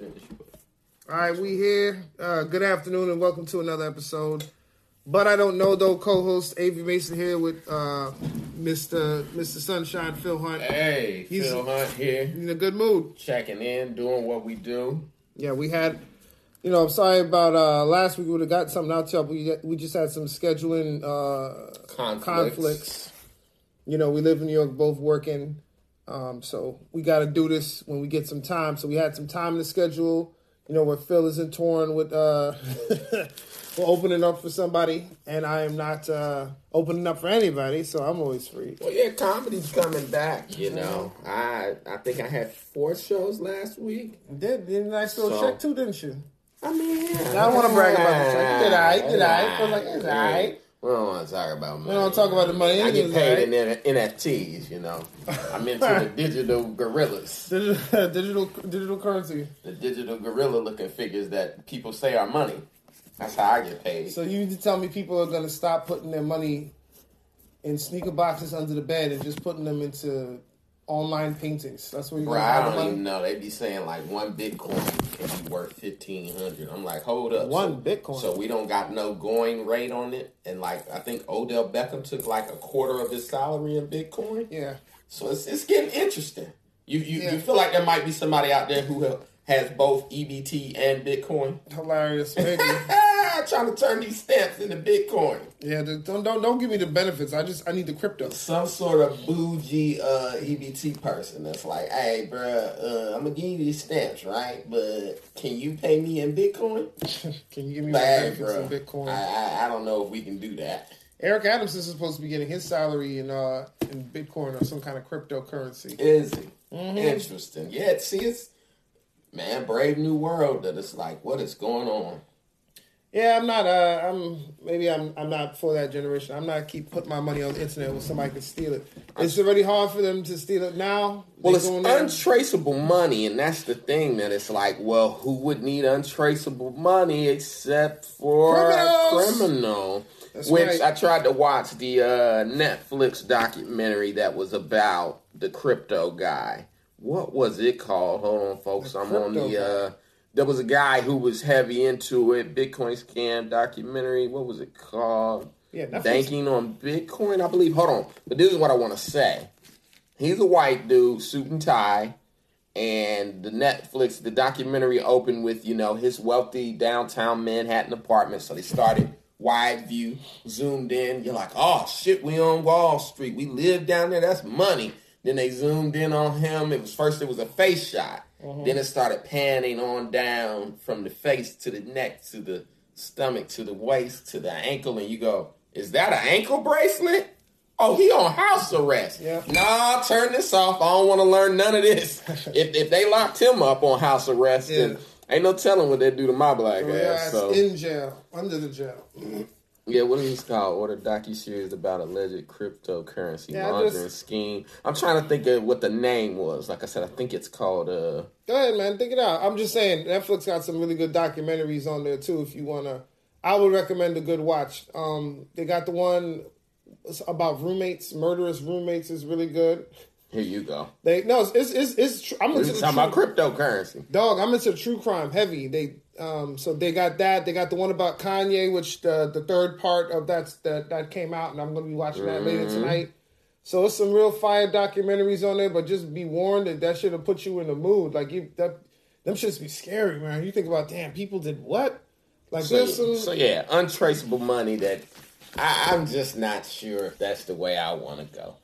All right, we here. Uh, good afternoon and welcome to another episode. But I don't know though. Co-host Avery Mason here with uh, Mr. Mr. Sunshine Phil Hunt. Hey, He's- Phil Hunt here, in a good mood. checking in, doing what we do. Yeah, we had. You know, I'm sorry about uh, last week. We would have got something out to you. but We we just had some scheduling uh, Conflicts. conflicts. You know, we live in New York, both working. Um, so we got to do this when we get some time. So we had some time in the schedule. You know, where Phil isn't torn with uh, we're opening up for somebody, and I am not uh, opening up for anybody. So I'm always free. Well, yeah, comedy's coming back. You know, I I think I had four shows last week. Did did a nice little So- check too, didn't you? I mean, yeah. I don't wanna brag about the check. Did I? Did I? I was like, it's all right. We don't want to talk about money. We don't talk about the money. I get paid right. in NFTs. You know, I'm into the digital gorillas, Digital, digital digital currency. the digital gorilla looking figures that people say are money. That's how I get paid. So you need to tell me people are going to stop putting their money in sneaker boxes under the bed and just putting them into online paintings. That's what you're Bro, going to I don't even know. They be saying like one Bitcoin can be worth fifteen hundred. I'm like, hold up, One so, Bitcoin. So we don't got no going rate on it, and like I think Odell Beckham took like a quarter of his salary in Bitcoin. Yeah. So it's it's getting interesting. You you, Yeah. you feel like there might be somebody out there who ha- has both EBT and Bitcoin, Hilarious. Maybe. trying to turn these stamps into Bitcoin. yeah. Don't don't don't give me the benefits. I just I need the crypto. some sort of bougie uh, EBT person that's like, hey, bruh, uh, I'm gonna give you these stamps, right? But can you pay me in Bitcoin? Can you give me Bad, benefits bro. in Bitcoin? I, I, I don't know if we can do that. Eric Adams is supposed to be getting his salary in uh in Bitcoin or some kind of cryptocurrency. Is he? Mm-hmm. interesting? Yeah, see, it's man, brave new world. That it's like, what is going on? Yeah, I'm not. Uh, I'm maybe I'm. I'm not for that generation. I'm not keep putting my money on the internet where somebody can steal it. It's already hard for them to steal it now. Well, it's there- untraceable money, and that's the thing that it's like, well, who would need untraceable money except for Criminals! a criminal? That's Which right. I tried to watch the uh, Netflix documentary that was about the crypto guy. What was it called? Hold on, folks. The I'm on the. Uh, there was a guy who was heavy into it. Bitcoin scam documentary. What was it called? Yeah, Netflix. Banking on Bitcoin, I believe. Hold on, but this is what I want to say. He's a white dude, suit and tie, and the Netflix, the documentary opened with you know his wealthy downtown Manhattan apartment. So they started wide view, zoomed in. You're like, oh shit, we on Wall Street. We live down there. That's money. Then they zoomed in on him. It was first it was a face shot. Mm-hmm. Then it started panning on down from the face to the neck to the stomach to the waist to the ankle, and you go, is that an ankle bracelet? Oh, he on house arrest. Yeah. Nah, turn this off. I don't want to learn none of this. if if they locked him up on house arrest, Yeah. then ain't no telling what they do to my black Your ass So in jail, under the jail. Yeah, what is this called? Or the docu series about alleged cryptocurrency Yeah, laundering just- scheme. I'm trying to think of what the name was. Like I said, I think it's called uh Go ahead, man. Think it out. I'm just saying, Netflix got some really good documentaries on there too. If you wanna, I would recommend a good watch. Um, they got the one about roommates, murderous roommates is really good. here you go. They no, it's it's it's. it's tr- I'm into the talking about cryptocurrency. dog. I'm into true crime heavy. They um, so they got that. They got the one about Kanye, which the the third part of that's that that came out, and I'm gonna be watching that later Mm-hmm. tonight. So it's some real fire documentaries on there, but just be warned that that should have put you in the mood. Like you, that them shits be scary, man. You think about, damn, people did what? Like So, there's some. so yeah, untraceable money that I, I'm just not sure if that's the way I want to go.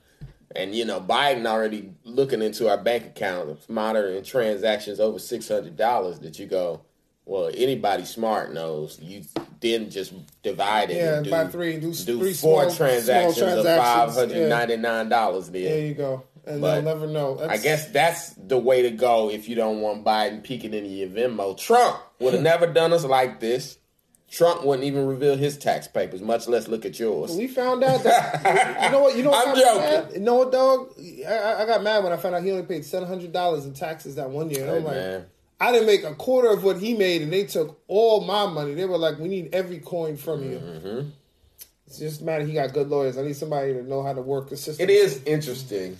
And you know, Biden already looking into our bank accounts, monitoring transactions over six hundred dollars. That you go, well, anybody smart knows you didn't just divide it. Yeah, and do, by three, do do three four small- small transactions, of transactions, five hundred ninety nine dollars. There, there you go, and But they'll never know. I guess that's the way to go if you don't want Biden peeking into your Venmo. Trump would have never done us like this. Trump wouldn't even reveal his tax papers, much less look at yours. We found out that you know what you know. What I'm joking. mad? You know what, dog? I, I got mad when I found out he only paid seven hundred dollars in taxes that one year. And Hey, I'm like, man. I didn't make a quarter of what he made, and they took all my money. They were like, "We need every coin from you." Mm-hmm. It's just matter he got good lawyers. I need somebody to know how to work the system. It is interesting,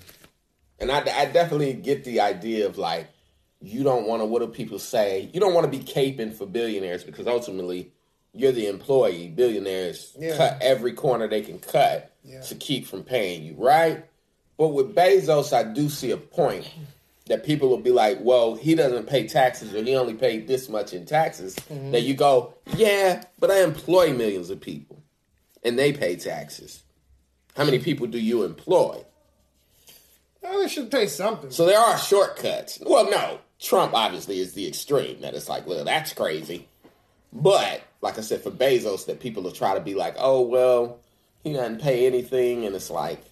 and I, I definitely get the idea of like you don't want to. What do people say? You don't want to be caping for billionaires because ultimately you're the employee. Billionaires Yeah. cut every corner they can cut Yeah. to keep from paying you, right? But with Bezos, I do see a point that people will be like, well, he doesn't pay taxes or he only paid this much in taxes. Mm-hmm. That you go, yeah, but I employ millions of people and they pay taxes. How many people do you employ? Well, they should pay something. So there are shortcuts. Well, no, Trump obviously is the extreme that it's like, well, that's crazy. But like I said, for Bezos, that people will try to be like, oh well, he doesn't pay anything, and it's like,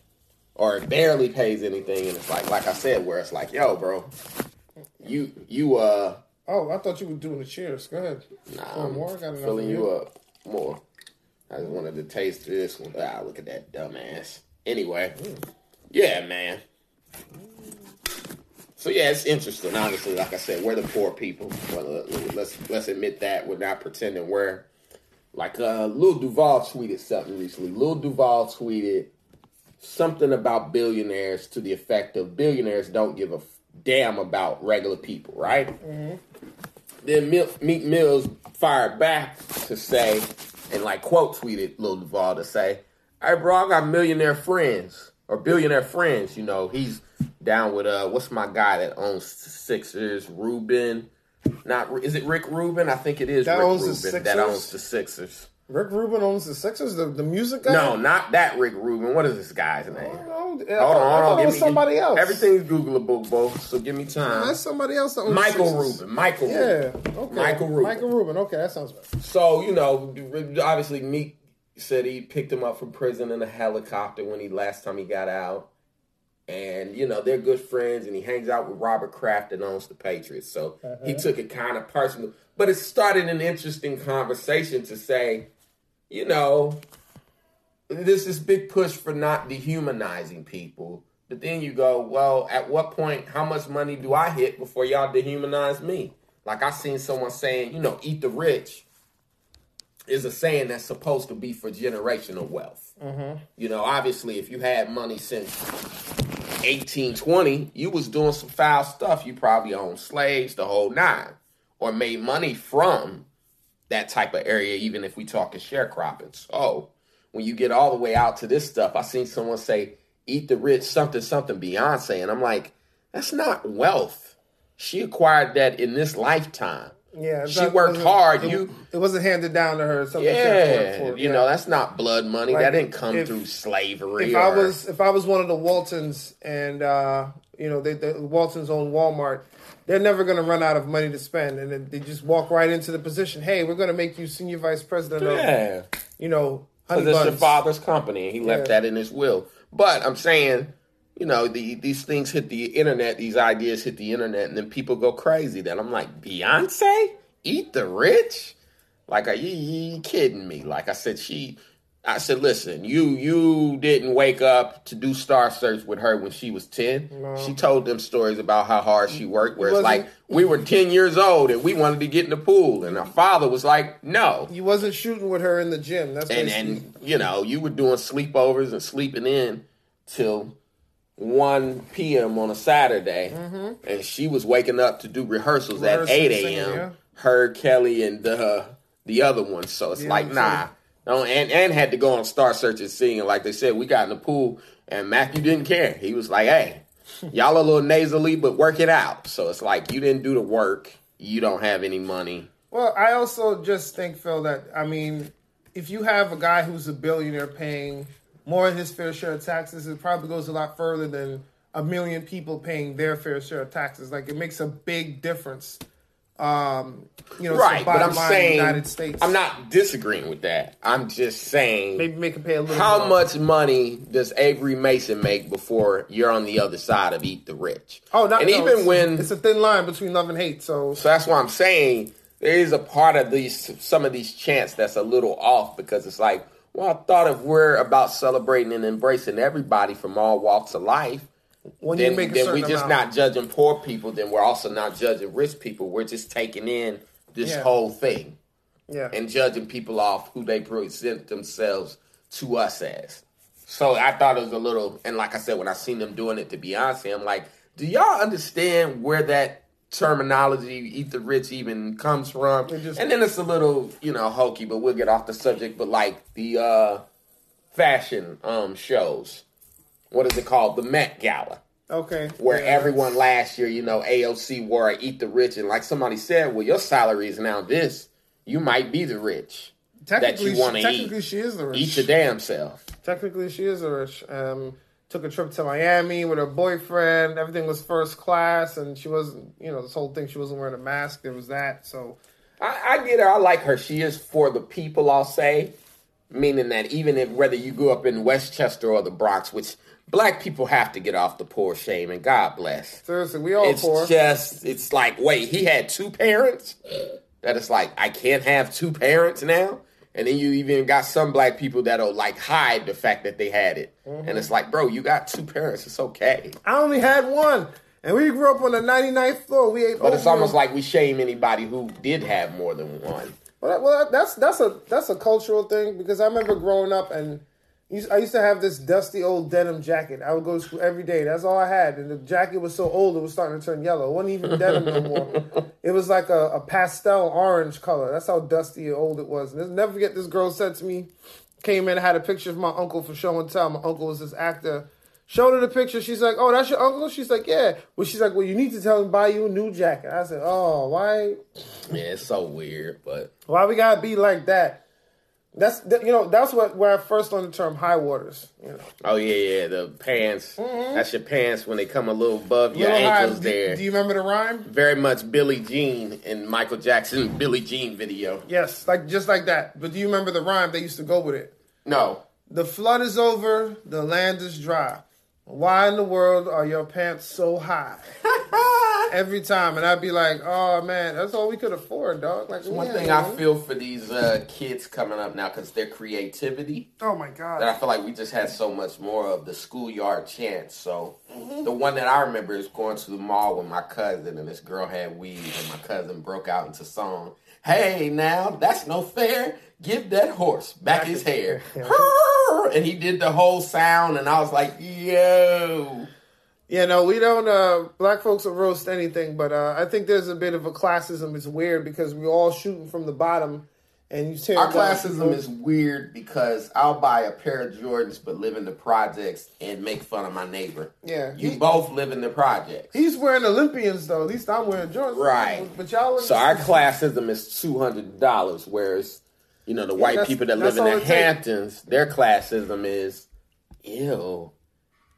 or it barely pays anything, and it's like, like I said, where it's like, yo, bro, you you uh, oh, I thought you were doing the cheers. Go ahead. nah, Oh, I'm more? Got filling you up more. I just wanted to taste this one. Ah, look at that dumbass. Anyway, yeah, man. So yeah, it's interesting. Honestly, like I said, we're the poor people. Well, uh, let's let's admit that we're not pretending we're like uh, Lil Duval tweeted something recently. Lil Duval tweeted something about billionaires to the effect of billionaires don't give a f- damn about regular people, right? Then Mil- Meek Mills fired back to say, and like quote tweeted Lil Duval to say, "Hey, bro, I got millionaire friends or billionaire friends. You know, he's down with uh, what's my guy that owns Sixers, Rubin." Not is it Rick Rubin? I think it is That Rick Rubin that owns the Sixers. Rick Rubin owns the Sixers, the, the music guy. No, not that Rick Rubin. What is this guy's name? Don't know. Hold on, hold on. it Give me- somebody else. Everything's Googleable, Bo. So give me time. That's somebody else. That owns Michael. Rubin. Michael Yeah. Rubin. Okay. Michael Rubin. Michael Rubin. Okay, that sounds better. So you know, obviously, Meek said he picked him up from prison in a helicopter when he last time he got out, and you know they're good friends, and he hangs out with Robert Kraft and owns the Patriots. So he uh-huh. took it kind of personal, but it started an interesting conversation to say, you know, there's this big push for not dehumanizing people. But then you go, well, at what point, how much money do I hit before y'all dehumanize me? Like I seen someone saying, you know, eat the rich is a saying that's supposed to be for generational wealth. Mm-hmm. You know, obviously, if you had money since 1820, you was doing some foul stuff. You probably owned slaves, the whole nine, or made money from that type of area, even if we talk talking sharecropping. So when you get all the way out to this stuff, I seen someone say, eat the rich, something, something, Beyonce. And I'm like, that's not wealth. She acquired that in this lifetime. Yeah, She worked hard. It, You- it wasn't handed down to her. Something she had to work Yeah, for. you Yeah. know, that's not blood money. Like, that didn't come if- through slavery. if I was if I was one of the Waltons and uh, you know they, the Waltons own Walmart, they're never going to run out of money to spend, and then they just walk right into the position. Hey, we're going to make you senior vice president of yeah, you know honey because it's your father's company, and he left Yeah. that in his will. But I'm saying, you know, the, these things hit the internet, these ideas hit the internet, and then people go crazy. Then I'm like, Beyonce, eat the rich? Like, are you, you kidding me? Like I said, she. I said, listen, you you didn't wake up to do Star Search with her when she was ten. She told them stories about how hard she worked. Where it's like we were ten years old and we wanted to get in the pool, and her father was like, no. You wasn't shooting with her in the gym. That's and basically- and you know you were doing sleepovers and sleeping in till 1 p.m. on a Saturday, mm-hmm. and she was waking up to do rehearsals at 8 a.m. yeah. Her, Kelly, and the the other one. So it's Yeah, like nah. No, and and had to go on Star Search and sing. And like they said, we got in the pool, and Mathew didn't care. He was like, "Hey, y'all a little nasally, but work it out." So it's like you didn't do the work. You don't have any money. Well, I also just think, Phil, that I mean, if you have a guy who's a billionaire paying more than his fair share of taxes, it probably goes a lot further than a million people paying their fair share of taxes. Like it makes a big difference. Um, you know, Right, but I'm saying United States. I'm not disagreeing with that. I'm just saying maybe make him pay a little. how more. much money does Avery Mason make before you're on the other side of eat the rich? Oh, not and no, even it's- when it's a thin line between love and hate. So so that's why I'm saying there is a part of these some of these chants that's a little off because it's like, well, I thought if we're about celebrating and embracing everybody from all walks of life, when then, you make then we're just amount, not judging poor people. Then we're also not judging rich people. We're just taking in this Yeah. whole thing yeah, and judging people off who they present themselves to us as. So I thought it was a little, and like I said, when I seen them doing it to Beyonce, I'm like, do y'all understand where that terminology "eat the rich" even comes from. just- and then it's a little, you know, hokey, but we'll get off the subject. But like the uh fashion um shows, what is it called? The Met Gala Okay. where Yeah, everyone last year, you know, AOC wore a eat the rich, and like somebody said, well, your salary is now this. You might be the rich that Technically, you she, want to technically eat. she is the rich. Eat your damn self. Technically, she is a rich. Um, took a trip to Miami with her boyfriend. Everything was first class, and she wasn't. You know, this whole thing. She wasn't wearing a mask. There was that. So I, I get her. I like her. She is for the people. I'll say, meaning that even if whether you grew up in Westchester or the Bronx, which black people have to get off the poor shame, and God bless. seriously, we all It's poor. just, it's like, wait, he had two parents. That it's like I can't have two parents now. And then you even got some black people that'll like hide the fact that they had it. Mm-hmm. And it's like, bro, you got two parents. It's okay. I only had one, and we grew up on the 99th floor. We ate. But it's almost like we shame anybody who did have more than one. Well, that- well, that's that's a that's a cultural thing because I remember growing up and I used to have this dusty old denim jacket. I would go to school every day. That's all I had, and the jacket was so old it was starting to turn yellow. It wasn't even denim no more. It was like a, a pastel orange color. That's how dusty and old it was. And never forget, this girl said to me, came in, had a picture of my uncle for show and tell. My uncle was this actor. Showed her the picture. She's like, "Oh, that's your uncle." She's like, "Yeah." Well, she's like, "Well, you need to tell him buy you a new jacket." I said, "Oh, why? Yeah, it's so weird, but Why we gotta be like that? That's that- you know that's what where I first learned the term high waters. You know, oh yeah, yeah, the pants. Mm-hmm. That's your pants when they come a little above your Little high- ankles do- there. Do you remember the rhyme? Very much Billie Jean in Michael Jackson Billie Jean video. Yes, like just like that. But do you remember the rhyme they used to go with it? No. The flood is over, the land is dry. Why in the world are your pants so high? Every time, and I'd be like, "Oh man, that's all we could afford, dog." Like One yeah, thing I man. feel for these uh, kids coming up now, because their creativity, Oh my god! that. I feel like we just had so much more of the schoolyard chants. So the one that I remember is going to the mall with my cousin, and this girl had weed, and my cousin broke out into song. Hey, now that's no fair. Give that horse back his hair. And he did the whole sound, and I was like, yo. Yeah, no, we don't. Uh, black folks will roast anything, but uh, I think there's a bit of a classism. It's weird because we're all shooting from the bottom, and you tear Our classism is weird because I'll buy a pair of Jordans but live in the projects and make fun of my neighbor. Yeah, You he- both live in the projects. He's wearing Olympians though. At least I'm wearing Jordans. Right. But y'all. So our classism is two hundred dollars, whereas you know the white people that live in the takes. Hamptons, their classism is, ew,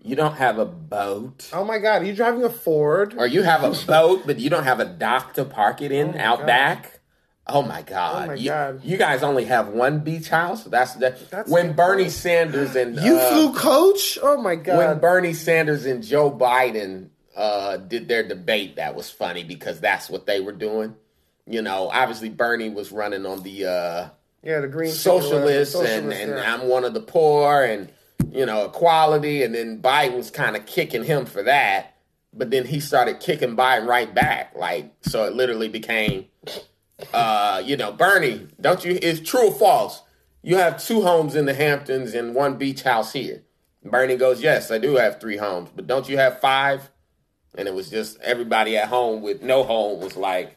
you don't have a boat, Oh my God, are you driving a Ford? or you have a boat but you don't have a dock to park it in my out God. back. Oh my God! Oh my you, God. you guys only have one beach house. That's that. That's when Bernie point. Sanders and You uh, flew coach? Oh my God! when Bernie Sanders and Joe Biden uh, did their debate, that was funny because that's what they were doing. You know, obviously Bernie was running on the uh, yeah, the green thing or socialists, and, and yeah. I'm one of the poor, and you know, equality. And then Biden was kind of kicking him for that, but then he started kicking Biden right back. Like, so it literally became, uh, you know, Bernie, don't you? It's true or false? You have two homes in the Hamptons and one beach house here. Bernie goes, yes, I do have three homes, but don't you have five? And it was just everybody at home with no home was like,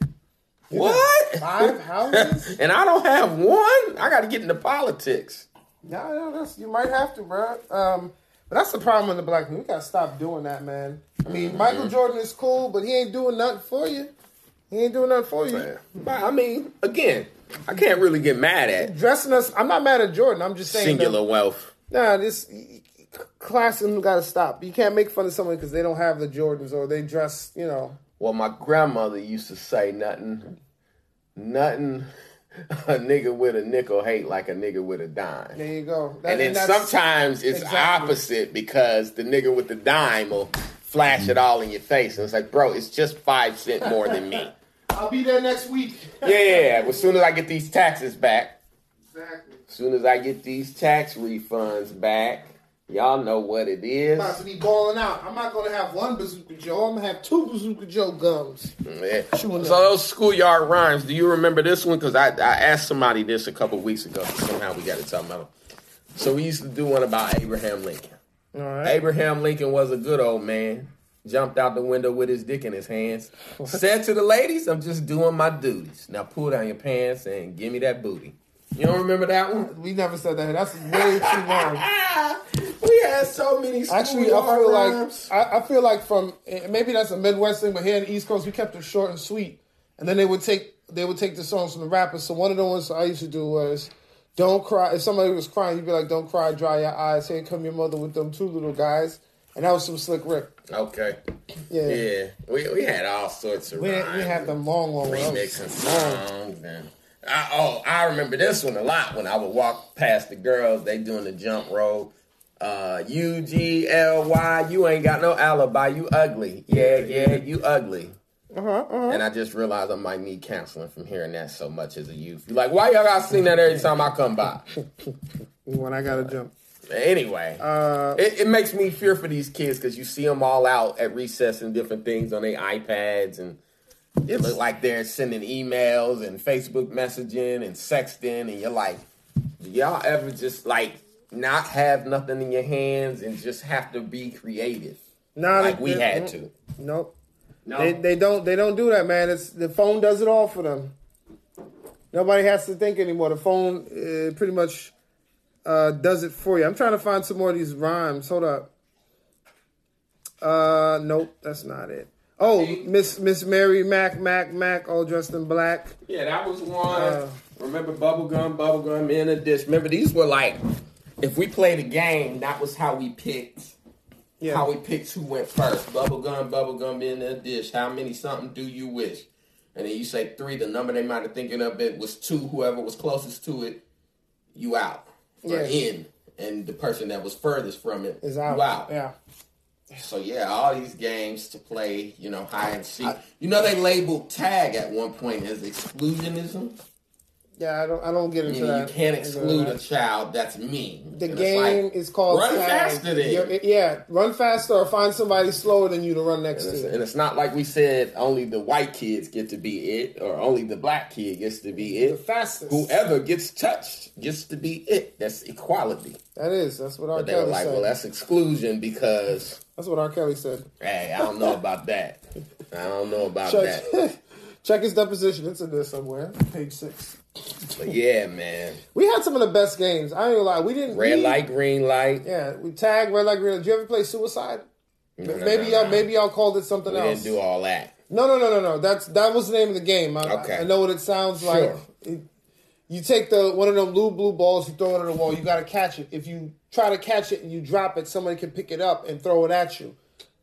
what? Five houses? and I don't have one. I got to get into politics. yeah, yeah, that's you might have to, bro. Um, but that's the problem with the black man. We gotta stop doing that, man. I mean, Michael Mm-hmm. Jordan is cool, but he ain't doing nothing for you. He ain't doing nothing for you. But I mean, again, I can't really get mad at Dressing us, I'm not mad at Jordan. I'm just saying. singular that- wealth. Nah, this classism got to stop. You can't make fun of someone because they don't have the Jordans or they dress, you know. Well, my grandmother used to say nothing, nothing. A nigga with a nickel hate like a nigga with a dime. There you go. That- And then that's- sometimes it's exactly. opposite because the nigga with the dime will flash it all in your face. And it's like, bro, it's just five cent more than me. I'll be there next week. Yeah, Yeah, as soon as I get these taxes back, Exactly. as soon as I get these tax refunds back, y'all know what it is. I'm About to be balling out. I'm not gonna have one Bazooka Joe. I'm gonna have two Bazooka Joe gums. Yeah. So up. those schoolyard rhymes, do you remember this one? Because I, I asked somebody this a couple weeks ago. Somehow we got to talk about it. So we used to do one about Abraham Lincoln. All right. Abraham Lincoln was a good old man. jumped out the window with his dick in his hands. Said to the ladies, I'm just doing my duties. Now pull down your pants and give me that booty. You don't remember that one? We never said that. That's way too long. we had so many Actually, I feel like I, I feel like from eh, maybe that's a Midwest thing, but here in the East Coast, we kept it short and sweet. And then they would take they would take the songs from the rappers. So one of the ones I used to do was "Don't cry." If somebody was crying, you'd be like, "Don't cry, dry your eyes." Here come your mother with them two little guys, and that was some slick Rick. Okay. Yeah. Yeah. We, we had all sorts of We had, we had them long, long ones. remixing songs and I, oh, I remember this one a lot when I would walk past the girls. They doing the jump rope. Uh, U G L Y. You ain't got no alibi. You ugly. Yeah, yeah. You ugly. Uh-huh, uh-huh. And I just realized I might need counseling from hearing that so much as a youth. You're like, why y'all got sing that every time I come by? When I gotta jump. Anyway, Uh, it, it makes me fear for these kids because you see them all out at recess and different things on their iPads, and it look like they're sending emails and Facebook messaging and sexting, and you're like, do y'all ever just like not have nothing in your hands and just have to be creative Nah, like we had to? Nope. No, They they don't they don't do that, man. It's the phone does it all for them. Nobody has to think anymore. The phone uh, pretty much uh, does it for you. I'm trying to find some more of these rhymes. Hold up. Uh, nope, that's not it. Oh, Miss Miss Mary Mac Mac Mac, all dressed in black. Yeah, that was one. Uh, Remember bubblegum, bubblegum in a dish. Remember these were like, if we played a game, that was how we picked. Yeah, How we picked who went first. Bubblegum, bubblegum in a dish. How many something do you wish? And then you say three. The number they might have thinking of it was two. Whoever was closest to it, you out or Yeah. in. And the person that was furthest from it, is out. you out. Yeah, So yeah, all these games to play, you know, hide and seek. You know, they labeled tag at one point as exclusionism. yeah. I don't I don't get into you that. can't get into exclude a child that's mean. The And game like, is called Run tag. faster then. You're- Yeah, run faster or find somebody slower than you to run next And to. and it's not like we said only the white kids get to be it, or only the black kid gets to be The it. fastest. Whoever gets touched gets to be it. That's equality. That is. That's what R. But they were like, said. well, that's exclusion because, that's what R. Kelly said. hey, I don't know about that. I don't know about Check, that. check his deposition. It's in there somewhere. Page six. But yeah, man. We had some of the best games. I ain't gonna lie. We didn't. Red we- light, green light. Yeah, we tagged red light, green light. Did you ever play Suicide? No, maybe no, y'all, maybe y'all called it something else. We else. didn't do all that. no, no, no, no, no. That's that was the name of the game. I, Okay. I know what it sounds like. Sure. It- you take the one of them blue blue balls, you throw it at the wall. You got to catch it. If you try to catch it and you drop it, somebody can pick it up and throw it at you.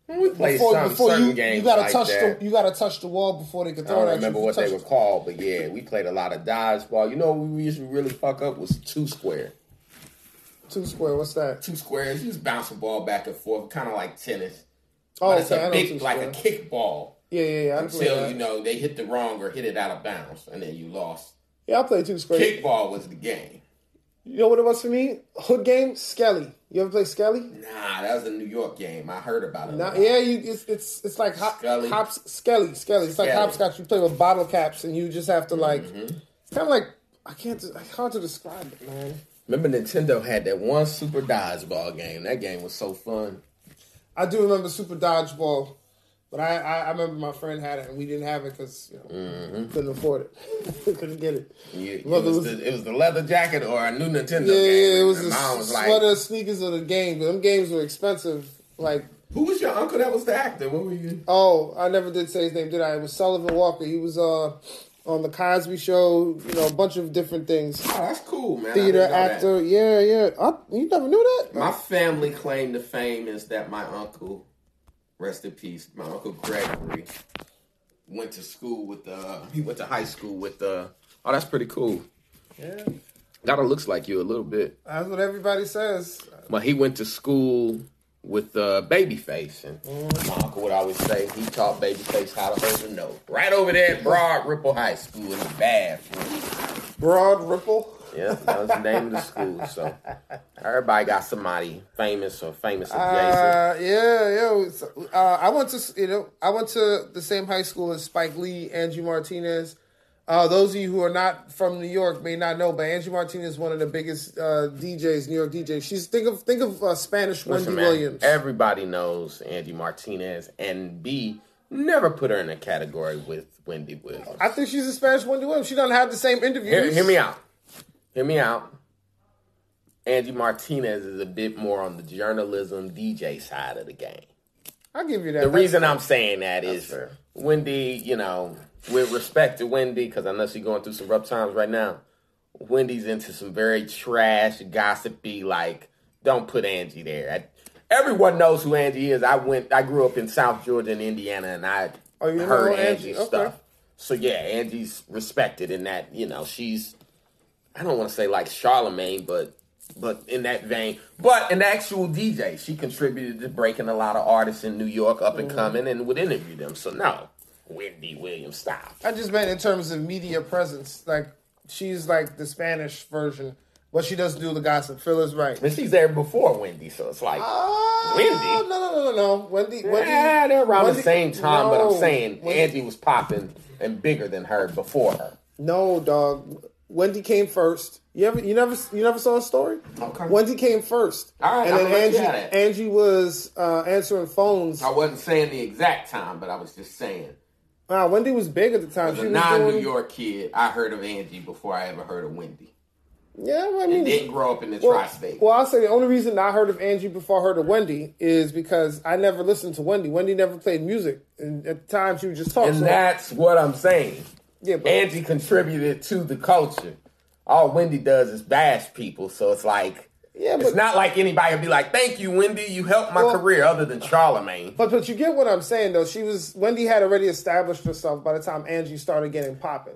We played Before, some before certain you, games you gotta like touch that. the you gotta touch the wall before they can I throw it don't remember what they were called, but yeah, we played a lot of dodgeball. You know what we used to really fuck up was two square. two square. What's that? Two squares, you just bounce the ball back and forth, kind of like tennis. Oh, but it's okay, I a big, like a kickball Yeah, yeah, yeah. I until you know they hit the wrong or hit it out of bounds, and then you lost. Yeah, I play two square. Kickball was the game. You know what it was for me? Hood game, Skelly. You ever play Skelly? Nah, that was a New York game. I heard about it. Nah, yeah, you it's it's it's like hop, Skelly. hops Skelly Skelly. It's like hopscotch. You play with bottle caps, and you just have to like. Mm-hmm. It's kind of like I can't. It's hard to describe it, man. Remember Nintendo had that one Super Dodgeball game. That game was so fun. I do remember Super Dodgeball, but I I, I remember my friend had it, and we didn't have it because you know Mm-hmm. couldn't afford it. couldn't get it. You, it, was it was- the, it was the leather jacket or a new Nintendo Yeah, game. yeah, it was And the mom was like, sneakers of the game. But them games were expensive. Like Who was your uncle that was the actor? What were you? Oh, I never did say his name, did I? It was Sullivan Walker. He was uh on the Cosby Show. You know, a bunch of different things. Oh, that's cool, man. Theater didn't that. actor. Yeah, yeah. I, you never knew that? My family claim to fame is that my uncle, rest in peace, my uncle Gregory, went to school with uh he went to high school with uh oh that's pretty cool. Yeah, Gotta looks like you a little bit. that's what everybody says. But he went to school with uh, Babyface, and my uncle would always say he taught Babyface how to hold a note. Right over there at Broad Ripple High School in the bathroom. Broad Ripple. Yeah, that was the name of the school. So everybody got somebody famous or famous adjacent. Uh, yeah, yeah. Uh, I went to you know I went to the same high school as Spike Lee, Angie Martinez, Uh, those of you who are not from New York may not know, but Angie Martinez is one of the biggest uh, DJs, New York DJs. She's think of think of uh, Spanish Wendy Listen, man, Williams. Everybody knows Angie Martinez, and B never put her in a category with Wendy Williams. I think she's a Spanish Wendy Williams. She doesn't have the same interviews. Hear, hear me out. Hear me out. Angie Martinez is a bit more on the journalism DJ side of the game. I'll give you that. The That's- reason I'm saying that is fair. Wendy, you know, with respect to Wendy, because I know she's going through some rough times right now. Wendy's into some very trash, gossipy, like, don't put Angie there. I, everyone knows who Angie is. I went, I grew up in South Georgia and Indiana, and I Oh, heard Angie? Angie's Okay. stuff. So yeah, Angie's respected in that, you know, she's I don't want to say like Charlemagne, but but in that vein. But an actual DJ, she contributed to breaking a lot of artists in New York up and coming and would interview them. So no, Wendy Williams, stop. I just meant in terms of media presence. Like she's like the Spanish version, but she doesn't do the gossip. Phil is right. And she's there before Wendy, so it's like Uh, Wendy? No, no, no, no, no. Wendy. Wendy. yeah, they're around Wendy- the same time. but. I'm saying Wendy- Angie was popping and bigger than her before her. No, dog. Wendy came first. You ever, you never, you never saw a story. Okay. Wendy came first. All right, and I'm then Angie. Angie was uh, answering phones. I wasn't saying the exact time, but I was just saying. Wow, Wendy was big at the time. As She a non-New York kid, I heard of Angie before I ever heard of Wendy. Yeah, well, I mean, Didn't grow up in the well, tri-state. well, I'll say the only reason I heard of Angie before I heard of Wendy is because I never listened to Wendy. Wendy never played music, and at the time she would just talking. And so- that's what I'm saying. Yeah, but Angie contributed to the culture. All Wendy does is bash people, so it's like Yeah, it's not like anybody would be like, "Thank you, Wendy, you helped my Well- career." Other than Charlemagne, But but you get what I'm saying though. She was Wendy had already established herself by the time Angie started getting popping.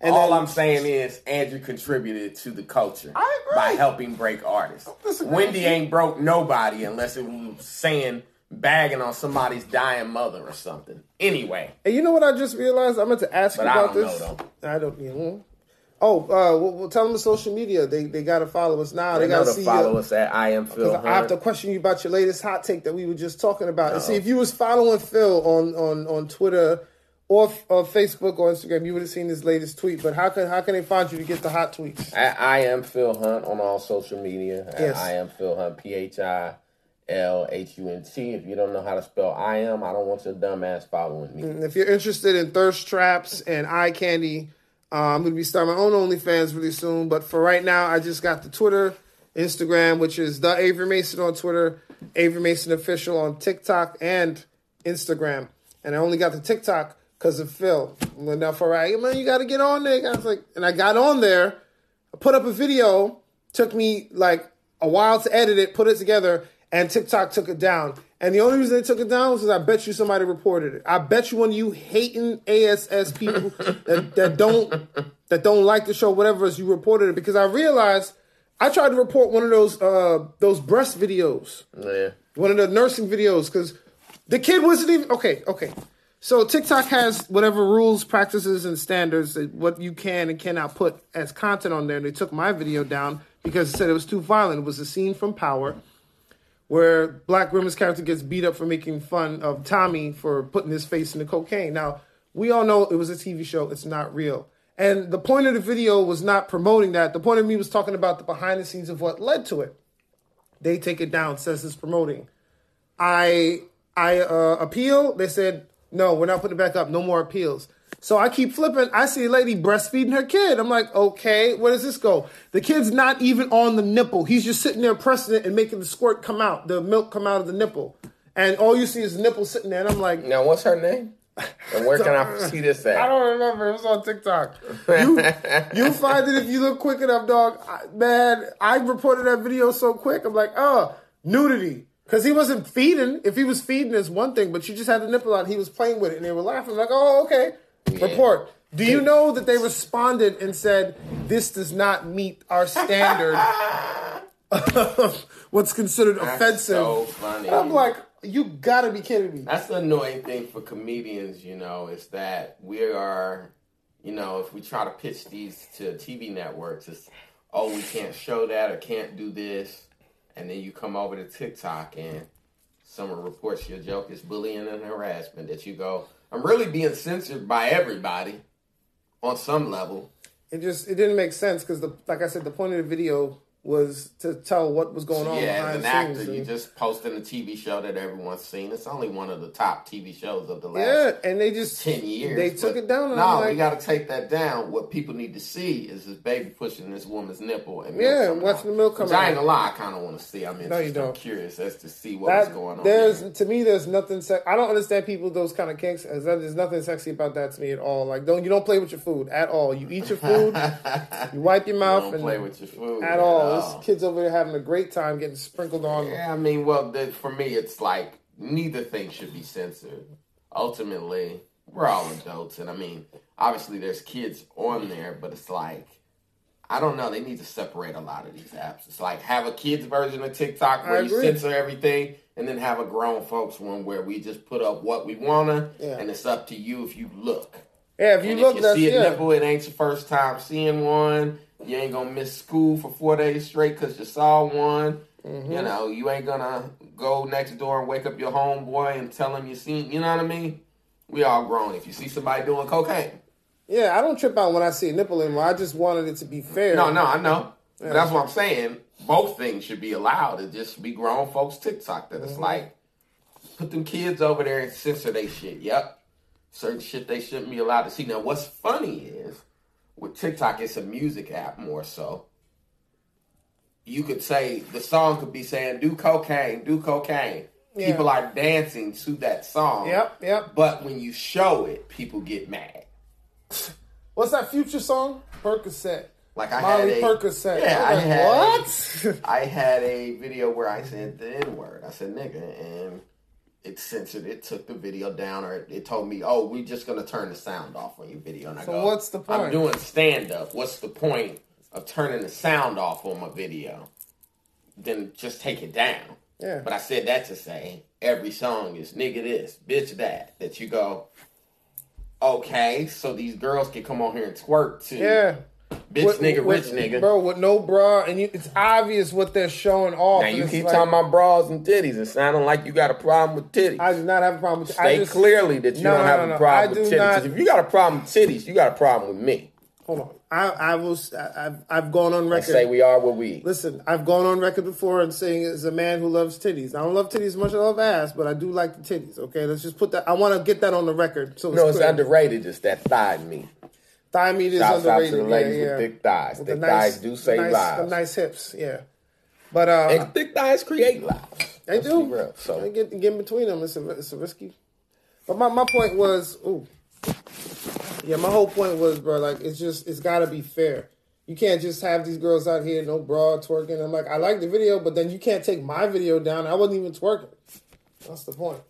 And all then- I'm saying is Andrew contributed to the culture by helping break artists. Wendy ain't broke nobody unless it was saying bagging on somebody's dying mother or something. Anyway, And you know what I just realized? I meant to ask But you I about don't this. know, I don't. You know. Oh, uh, we'll, we'll tell them the social media. They they got to follow us now. They, they got know to to see follow you. us at I am Phil. I have to question you about your latest hot take that we were just talking about. And see if you was following Phil on on on Twitter or, or Facebook or Instagram, you would have seen his latest tweet. But how can how can they find you to get the hot tweets? At I am Phil Hunt on all social media. Yes. I am Phil Hunt. P H I L H U N T. If you don't know how to spell I am, I don't want your dumb ass following me. If you're interested in thirst traps and eye candy, uh, I'm going to be starting my own OnlyFans really soon. But for right now, I just got the Twitter, Instagram, which is the Avery Mason on Twitter, Avery Mason official on TikTok and Instagram. And I only got the TikTok because of Phil. Now for right, man, you got to get on there. I was like, and I got on there, I put up a video. Took me like a while to edit it, put it together, and TikTok took it down. And the only reason they took it down was because I bet you somebody reported it. I bet you one of you hating ASS people that, that don't that don't like the show, whatever, is you reported it because I realized I tried to report one of those uh those breast videos Yeah. one of the nursing videos because the kid wasn't even okay. Okay, so TikTok has whatever rules, practices, and standards that what you can and cannot put as content on there. And they took my video down because it said it was too violent. It was a scene from Power where Black Grimace character gets beat up for making fun of Tommy for putting his face in the cocaine. Now we all know it was a TV show; it's not real. And the point of the video was not promoting that. The point of me was talking about the behind the scenes of what led to it. They take it down, says it's promoting. I I uh, appeal. They said no, we're not putting it back up. No more appeals. So I keep flipping. I see a lady breastfeeding her kid. I'm like, okay, where does this go? The kid's not even on the nipple. He's just sitting there pressing it and making the squirt come out, the milk come out of the nipple, and all you see is the nipple sitting there. And I'm like, Now, what's her name? And where can I see this at? I don't remember. It was on TikTok. You you find it if you look quick enough, dog. I, man, I reported that video so quick. I'm like, oh, nudity. Because he wasn't feeding. If he was feeding, is one thing, but you just had the nipple out. He was playing with it, and they were laughing. like, oh, okay. Report. Do you know that they responded and said this does not meet our standard of what's considered offensive? so funny. And I'm like, you gotta be kidding me. That's the annoying thing for comedians, you know, is that we are, you know, if we try to pitch these to TV networks, it's, oh, we can't show that or can't do this. And then you come over to TikTok and someone reports your joke is bullying and harassment that you go, I'm really being censored by everybody. on some level. It just it didn't make sense because the like I said, the point of the video was to tell what was going on Yeah, as an the actor, you and- just posting a TV show that everyone's seen. It's only one of the top TV shows of the last yeah, and they just ten years. They took it down. No, I'm we got to take that down. What people need to see is this baby pushing this woman's nipple and Yeah, coming watch the milk Which come I ain't gonna lie, I kind of want to see. I'm, No, you I'm don't. curious as to see what's going on. There's there. to me, there's nothing. Se- I don't understand people those kind of kinks. As there's nothing sexy about that to me at all. Like, don't you don't play with your food at all. You eat your food, you wipe your mouth, don't and play with your food at all. This kid's over there having a great time getting sprinkled on. Yeah, I mean, well, the, for me, it's like neither thing should be censored. Ultimately, we're all adults, and I mean, obviously, there's kids on there, but it's like, I don't know. They need to separate a lot of these apps. It's like have a kids version of TikTok where you censor everything, and then have a grown folks one where we just put up what we wanna, Yeah. and it's up to you if you look. Yeah, if you and look, if you that's see a yeah. nipple, it ain't your first time seeing one. You ain't gonna miss school for four days straight because you saw one. Mm-hmm. You know, you ain't gonna go next door and wake up your homeboy and tell him you seen. You know what I mean? We all grown. If you see somebody doing cocaine, Yeah, I don't trip out when I see a nipple anymore. I just wanted it to be fair. no, no, I know. But that's what I'm saying. Both things should be allowed. It just be grown folks TikTok. That it's Mm-hmm. like put them kids over there and censor they shit. Yep, certain shit they shouldn't be allowed to see. Now, what's funny is with TikTok, it's a music app more so. You could say the song could be saying "do cocaine, do cocaine." Yeah. People are dancing to that song. Yep, yep. But when you show it, people get mad. What's that future song? Percocet. Like I Molly had a, Percocet. Yeah, I like, had what? I had a video where I said the N word. I said nigga, and it censored it, took the video down, or it told me, oh, we're just gonna turn the sound off on your video. And I So go, what's the point?" I'm doing stand up. What's the point of turning the sound off on my video? Then just take it down. Yeah. But I said that to say every song is nigga this, bitch that. That you go, okay, so these girls can come on here and twerk too. yeah. Bitch With- nigga, with- rich nigga. Bro, with no bra, and you, it's obvious what they're showing off. Now you keep like, talking about bras and titties and sounding like you got a problem with titties. I do not have a problem with I State just, clearly that you No, don't no, have no, a problem I with titties. not- If you got a problem with titties, you got a problem with me. Hold on. I, I was, I, I've, I've gone on I record. say we are what we. Listen, I've gone on record before and saying as a man who loves titties. I don't love titties as much as I love ass, but I do like the titties. Okay, let's just put that. I want to get that on the record. So No, it's clear. underrated. Just that thigh meat. Thigh meat is Shouts out to the ladies yeah, with thick thighs. With Thick the nice- thighs do save nice, lives. Nice hips, yeah. But uh, And thick thighs create lives. they Let's do. real. So get, get in between them. It's a, it's a risky. But my, my point was, ooh, yeah. My whole point was, bro, like it's just it's got to be fair. You can't just have these girls out here no bra twerking. I'm like, I like the video, but then you can't take my video down. I wasn't even twerking. That's the point.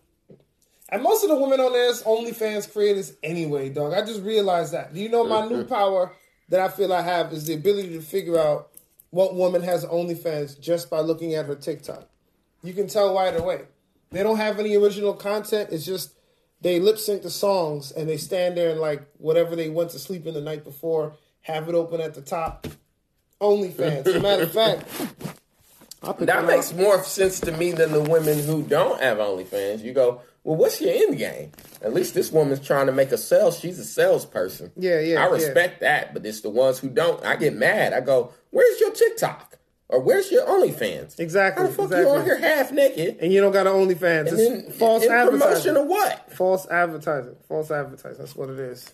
And most of the women on there is OnlyFans creators anyway, dog. I just realized that. Do you know my new power that I feel I have is the ability to figure out what woman has OnlyFans just by looking at her TikTok. You can tell right away. They don't have any original content. It's just they lip sync the songs and they stand there and like whatever they went to sleep in the night before, have it open at the top. OnlyFans. As a matter of fact, that makes more sense to me than the women who don't have OnlyFans. You go, well, what's your end game? At least this woman's trying to make a sale. She's a salesperson. Yeah, yeah, I yeah. respect that, but it's the ones who don't. I get mad. I go, where's your TikTok? Or where's your OnlyFans? Exactly, How the fuck exactly. you on here half naked? And you don't got an OnlyFans. And It's then false in promotion advertising. of what? False advertising. False advertising. That's what it is.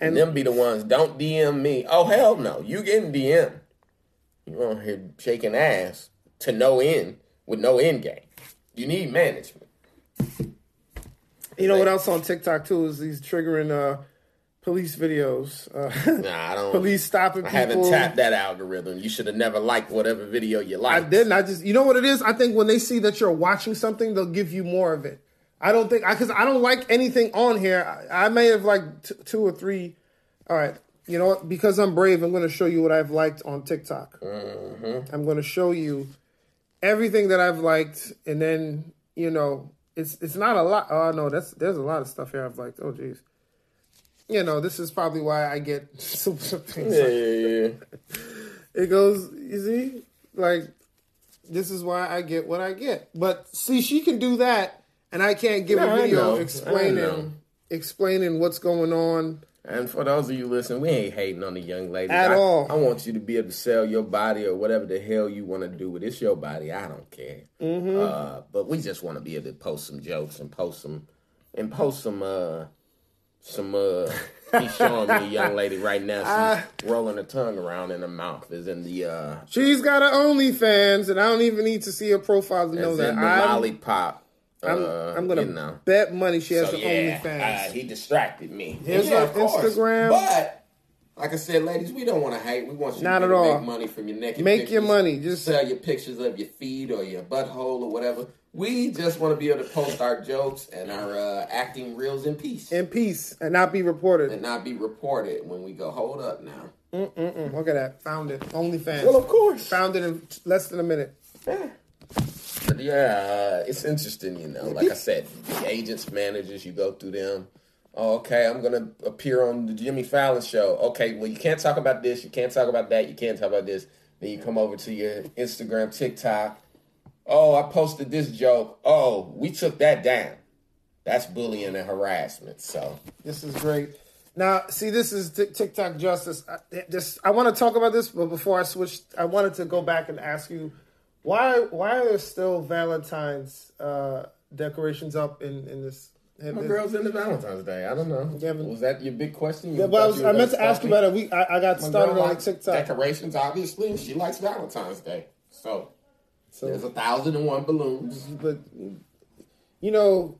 And them be the ones, don't DM me. Oh, hell no. You getting DM. You on here shaking ass to no end with no end game. You need management. You know what else on TikTok too is these triggering uh, police videos. Uh, Nah, I don't. police stopping I people. haven't tapped that algorithm. You should have never liked whatever video you I liked. didn't. I just, you know what it is? I think when they see that you're watching something, they'll give you more of it. I don't think, because I, don't like anything on here. I, I may have like t- two or three. All right. You know what? Because I'm brave, I'm going to show you what I've liked on TikTok. I'm going to show you everything that I've liked. And then, you know, it's it's not a lot. Oh, no, that's there's a lot of stuff here I've like, Oh, jeez. You know, this is probably why I get some, some things Yeah, like yeah, yeah. it goes, you see, like this is why I get what I get. But see, she can do that, and I can't give No, a video know. I know. explaining explaining what's going on. And for those of you listening, we ain't hating on the young lady At I, all. I want you to be able to sell your body or whatever the hell you want to do with it. It's your body. I don't care. Mm-hmm. Uh, but we just want to be able to post some jokes and post some and post some uh some uh. He's showing me a young lady right now. She's Ah. rolling her tongue around in her mouth. Is in the uh, She's got her OnlyFans, and I don't even need to see her profile to know that. the I'm, lollipop. I'm, uh, I'm gonna you know. bet money she has So an yeah, OnlyFans. uh, he distracted me. Here's Yeah, her. Instagram. But like I said, ladies, we don't want to hate. We want you Not to at be able to all. make money from your naked. Make your money. Just sell your pictures of your feet or your butthole or whatever. We just want to be able to post our jokes and our uh, acting reels in peace in peace and not be reported. and not be reported when we go. Hold up now. Mm-mm, look at that. Found it. OnlyFans. Well, of course. Found it in less than a minute. Yeah, uh, it's interesting, you know. Like I said, the agents, managers, you go through them. Oh, okay, I'm gonna appear on the Jimmy Fallon show. Okay, well, you can't talk about this, you can't talk about that, you can't talk about this. Then you come over to your Instagram, TikTok. Oh, I posted this joke. Oh, we took that down. That's bullying and harassment. So This is great. Now, see, this is Tik- TikTok justice. I, this, I want to talk about this, but before I switch, I wanted to go back and ask you why why are there still Valentine's uh, decorations up in in this? In my this girl's into Valentine's Day. I don't know. Yeah, but- was that your big question? You yeah, but I, was, I meant gonna ask you about it. We I, I got My started on TikTok. Decorations, obviously. She likes Valentine's Day. So So, there's a thousand and one balloons. but you know,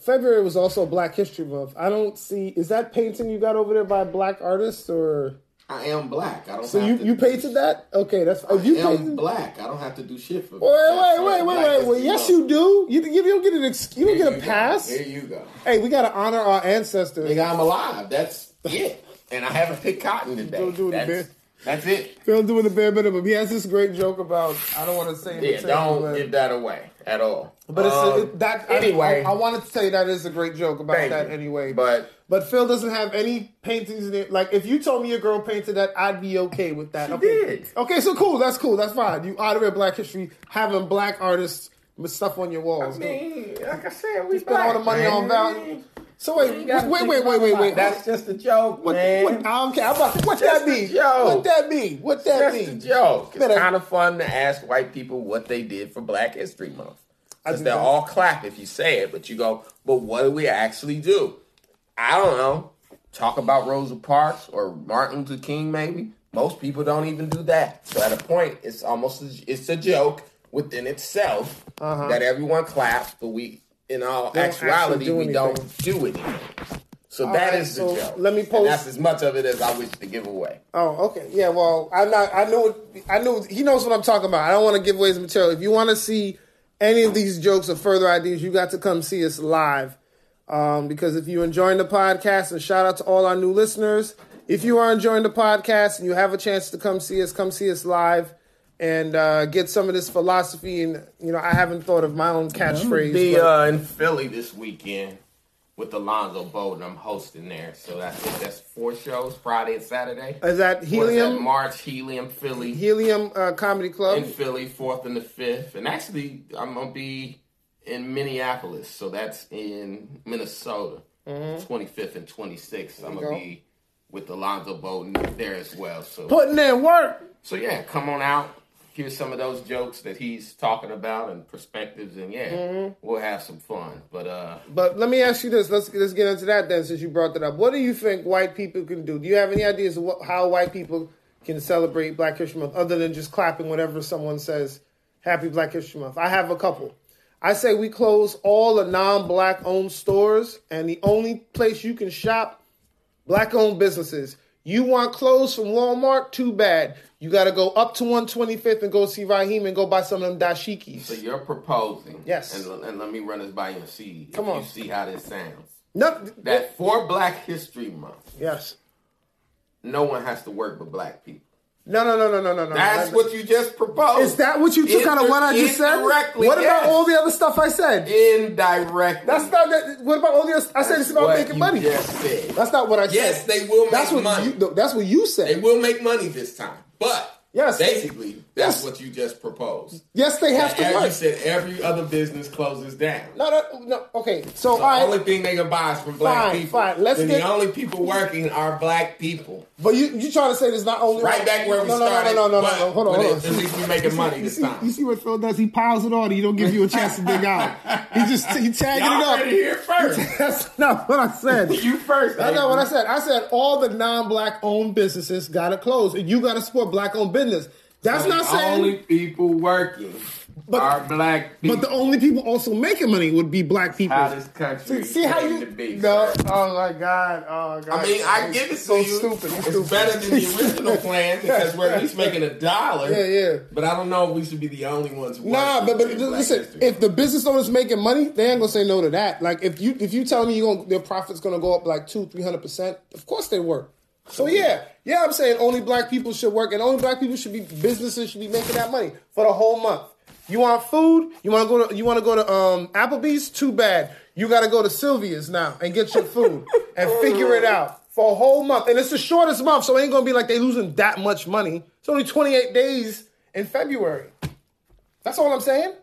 February was also Black History Month. I don't see. Is that painting you got over there by a black artist or? I am black. I don't. So have you to you painted shit. that? Okay, that's. I Oh, you am painted. black. I don't have to do shit for. Wait, wait, wait, wait, wait, wait. Yes, you do. You, you don't get an ex- you don't get a pass. Here you go. Hey, we gotta honor our ancestors. Nigga, I'm alive. That's it. And I haven't picked cotton today. Don't do it, that's, that's it. Phil doing the bare minimum. He has this great joke about. I don't want to say. Yeah, don't give that away at all. But it's Um, it, that anyway. I, I wanted to say that is a great joke about that you. anyway. But but Phil doesn't have any paintings in it. Like if you told me your girl painted that, I'd be okay with that. okay. did. Okay, so cool. That's cool. That's fine. You honor Black History, having black artists with stuff on your walls. I mean, like I said, we spend all the money on Val. So wait, You gotta wait, wait, wait, wait, wait. That's just a joke, What, man. what, I don't care. I'm about, what Just that mean? What that mean? What that Just a joke. It's kind of fun to ask white people what they did for Black History Month. Because they'll all clap if you say it, but you go, but what do we actually do? I don't know. Talk about Rosa Parks or Martin Luther King, maybe. Most people don't even do that. So at a point, it's almost a, it's a joke within itself that everyone claps, but we, in all Uh-huh. Don't actuality, do we don't do anything. So that right, is so the joke. let me And post- that's as much of it as I wish to give away. Oh, okay. Yeah, well, I'm not. I knew. I knew he knows what I'm talking about. I don't want to give away his material. If you want to see any of these jokes or further ideas, you got to come see us live. Um, because if you're enjoying the podcast, and shout out to all our new listeners, if you are enjoying the podcast and you have a chance to come see us, come see us live and uh, get some of this philosophy. And you know, I haven't thought of my own catchphrase. be uh, in Philly this weekend with Alonzo Bowden. I'm hosting there, so that's that's four shows, Friday and Saturday. is that What is that? Helium March Helium Philly Helium uh, Comedy Club? in Philly, fourth and the fifth, and actually I'm gonna be in Minneapolis, so that's in Minnesota, 25th and 26th. I'm Mm-hmm. gonna go. be with Alonzo Bowden there as well. So Putting in work. so yeah, come on out. Hear some of those jokes that he's talking about and perspectives, and yeah, Mm-hmm. we'll have some fun. But uh, But let me ask you this. Let's let's get into that then, since you brought that up. What do you think white people can do? Do you have any ideas of what, how white people can celebrate Black History Month other than just clapping whenever someone says Happy Black History Month? I have a couple. I say we close all the non-black owned stores, and the only place you can shop black owned businesses. You want clothes from Walmart? Too bad. You got to go up to 125th and go see Raheem and go buy some of them dashikis. so you're proposing, Yes. and, and let me run this by you and see Come on. you see how this sounds. No, That for Black History Month, yes. no one has to work but black people. No, no, no, no, no, no, no. That's That- what you just proposed. Is that what you took out of what I just said? Indirectly, What about yes. all the other stuff I said? indirectly? That's not that. What about all the other? I said it's about making money. Said. That's not what I said. Yes, they will make that's what money. You, that's what you said. They will make money this time, but Yes. Basically, that's Yes. what you just proposed. Yes, they have to As you said, every other business closes down. No, no, no. Okay, so The all only thing they can buy is from black Fine, people. fine. Let's Then get- the only people working are black people. but you you trying to say there's not only Right back where we no, no, started. No, no, no, no, no. Hold on, hold At least we're making money this see, time. you see what Phil does? He piles it on. He don't give you a chance to dig out. He just he tagging Y'all it up. to hear first. That's not what I said. you first. That's not what I said. I said all the non-black owned businesses gotta close, and you gotta support black owned business. That's The not saying. only people working But- are black people. but the only people also making money would be black people. how this country See, see how came you to be. no? Oh my god! Oh god! I mean, I give it so to you. stupid. It's It's stupid. better than the original plan because we're at least making a dollar. Yeah, yeah. But I don't know if we should be the only ones. Nah, but but listen, history. if the business owners making money, they ain't gonna say no to that. Like if you if you tell me you gonna their profits gonna go up like two three hundred percent, of course they work. So yeah, yeah, I'm saying only black people should work, and only black people should be businesses should be making that money for the whole month. You want food? You want to go to you want to go to um, Applebee's? Too bad. You got to go to Sylvia's now and get your food and figure it out for a whole month. And it's the shortest month, so it ain't gonna be like they losing that much money. It's only 28 days in February. That's all I'm saying.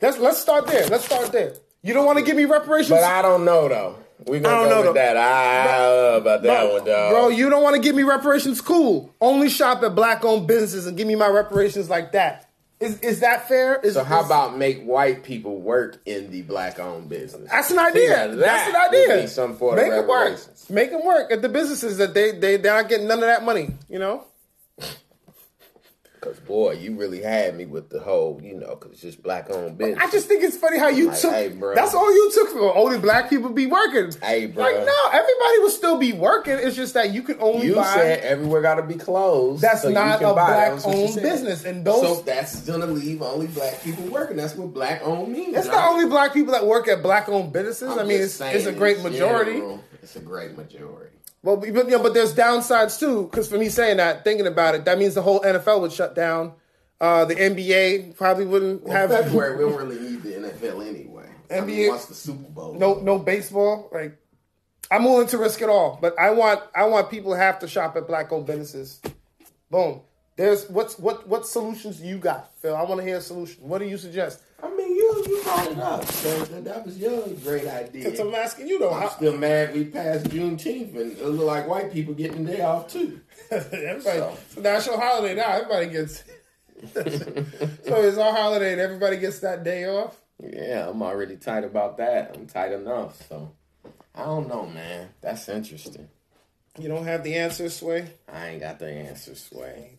Let's let's start there. Let's start there. You don't want to give me reparations, but I don't know though. We're I gonna don't go know, with that. I don't about that bro, one, dog. bro. You don't want to give me reparations. Cool. Only shop at black-owned businesses and give me my reparations like that. Is is that fair? Is, so how is- about make white people work in the black-owned business? That's an idea. Now That's an idea. some sort Make of it work. reparations. Make them work at the businesses that they they they're not getting none of that money. You know. Cause boy, you really had me with the whole, you know, cause it's just black-owned business. I just think it's funny how you Like, took. hey, bro. that's all you took for only black people be working. Hey, bro. Like no, everybody will still be working. It's just that you can only You buy. said everywhere got to be closed. That's so not a buy. That was what you black-owned business, and those- so that's gonna leave only black people working. That's what black-owned means. it's right? not only black people that work at black-owned businesses. I'm I mean, it's, it's a great majority. general, it's a great majority. Well, but, you know, but there's downsides too. Because for me saying that, thinking about it, that means the whole NFL would shut down. Uh, the NBA probably wouldn't Well, have February, we don't really need the NFL anyway. I mean, NBA once the Super Bowl. no no baseball. Like I'm willing to risk it all, but I want I want people to have to shop at black owned businesses. Boom. There's what's what what solutions you got, Phil? I want to hear a solution. What do you suggest? You you brought it up. So that was your great idea. Because I'm asking you though. I'm still mad we passed Juneteenth and it look like white people getting the day off too. everybody, So. it's a national holiday now. Everybody gets. so it's our holiday and everybody gets that day off. Yeah, I'm already tight about that. I'm tight enough. So I don't know, man. That's interesting. You don't have the answer, Sway. I ain't got the answer, Sway.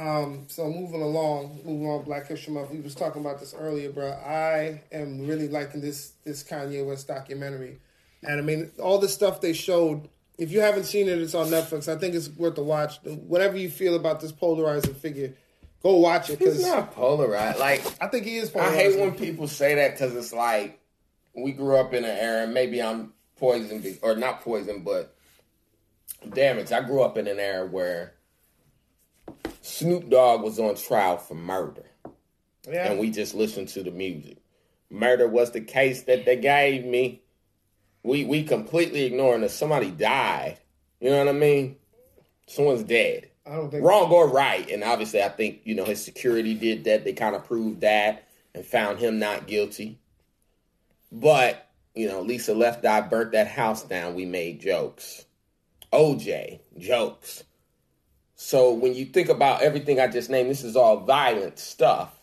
Um, so moving along, moving on, Black History Month. We was talking about this earlier, bro. I am really liking this this Kanye West documentary, and I mean all the stuff they showed. If you haven't seen it, it's on Netflix. I think it's worth a watch. Whatever you feel about this polarizing figure, go watch it He's because not polarized. Like I think he is I hate when people say that because it's like we grew up in an era. Maybe I'm poisoned or not poisoned, but damn it, I grew up in an era where Snoop Dogg was on trial for murder, yeah. and we just listened to the music. Murder was the case that they gave me. We we completely ignoring that somebody died. You know what I mean? Someone's dead I don't think wrong or right. And obviously, I think you know his security did that. They kind of proved that and found him not guilty. But you know, Lisa Left Eye burnt that house down. We made jokes. OJ jokes. So when you think about everything I just named, this is all violent stuff.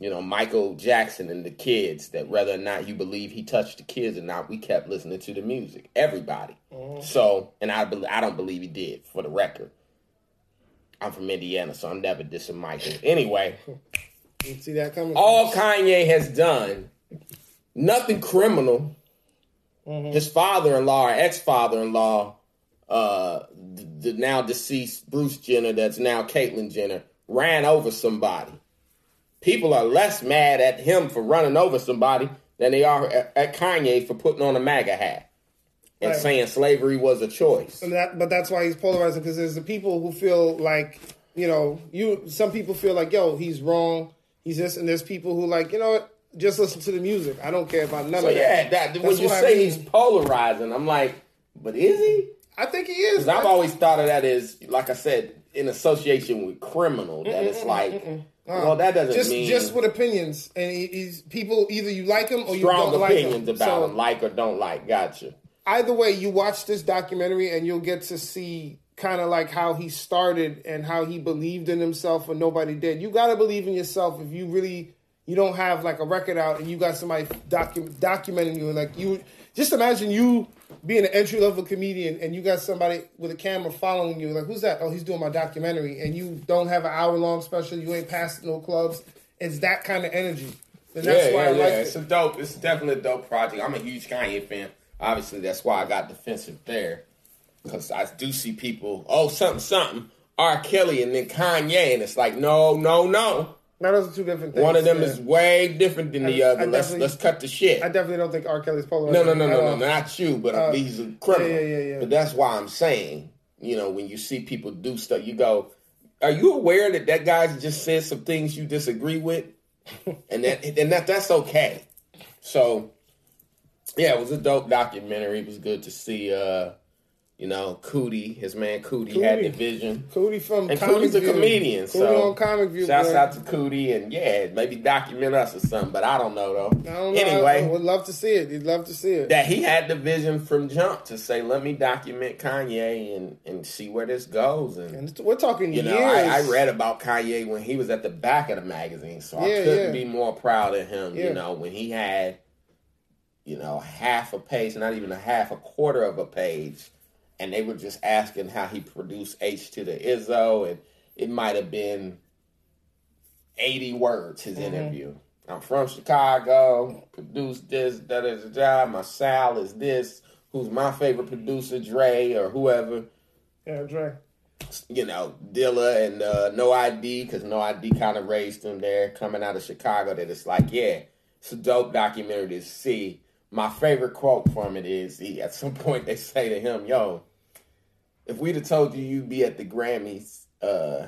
You know, Michael Jackson and the kids. That whether or not you believe he touched the kids or not, we kept listening to the music. Everybody. Mm-hmm. So, and I bel I don't believe he did. For the record, I'm from Indiana, so I'm never dissing Michael. Anyway, you see that coming. all Kanye has done, nothing criminal. Mm-hmm. His father-in-law, or ex-father-in-law, uh, the, the now deceased Bruce Jenner, that's now Caitlyn Jenner, ran over somebody. People are less mad at him for running over somebody than they are at, at Kanye for putting on a MAGA hat and Right. saying slavery was a choice. That, but that's why he's polarizing because there's the people who feel like you know you. Some people feel like yo, he's wrong. He's this, and there's people who like you know what. Just listen to the music. I don't care about none So of yeah, that. that, when you what I say mean. he's polarizing, I'm like, but is he? I think he is. I've always thought of that as, like I said, in association with criminal that it's like, well, uh, that doesn't just mean just with opinions, and he, he's people either you like him or you don't like him. opinions about So, him, like or don't like. Gotcha. either way, you watch this documentary and you'll get to see kind of like how he started and how he believed in himself and nobody did. You got to believe in yourself if you really you don't have like a record out and you got somebody docu- documenting you and like you just imagine you being an entry level comedian and you got somebody with a camera following you like who's that? Oh, he's doing my documentary and you don't have an hour long special, you ain't passed no clubs. It's that kind of energy. And that's yeah, why yeah, I yeah. like It's a dope. It's definitely a dope project. I'm a huge Kanye fan. Obviously, that's why I got defensive there because I do see people. Oh, something, something. R. Kelly and then Kanye, and it's like, no, no, no. Now those are two different things. One of them yeah. is way different than the other. Let's let's cut the shit. I definitely don't think R. Kelly's polarizing. No, no, no, no, no, not you, but Uh, he's a criminal. yeah, yeah, yeah. But that's why I'm saying, you know, when you see people do stuff, you go, "Are you aware that that guy just said some things you disagree with?" and that and that that's okay. So, yeah, it was a dope documentary. It was good to see, uh, you know, Cootie, his man Cootie, had the vision. Cootie from And Comic Cootie's a View. comedian, Cootie so on Comic View. shouts boy. out to Cootie, and yeah, maybe document us or something. But I don't know though. I don't know. Anyway, I would love to see it. You'd love to see it. that he had the vision from jump to say, let me document Kanye and, and see where this goes. And, and we're talking you know. I, I read about Kanye when he was at the back of the magazine, so I couldn't yeah. be more proud of him. Yeah. You know, when he had, you know, half a page, not even a half, a quarter of a page, and they were just asking how he produced H to the Izzo, and it might have been 80 words, his Mm-hmm. interview. I'm from Chicago, produced this, da da da da. My Sal is this. Who's my favorite producer, Dre or whoever? yeah, Dre. You know, Dilla and uh, No ID, because No ID kind of raised him there coming out of Chicago. That it's like, yeah, it's a dope documentary to see. My favorite quote from it is he, at some point they say to him, Yo, if we'd have told you you'd be at the Grammys uh,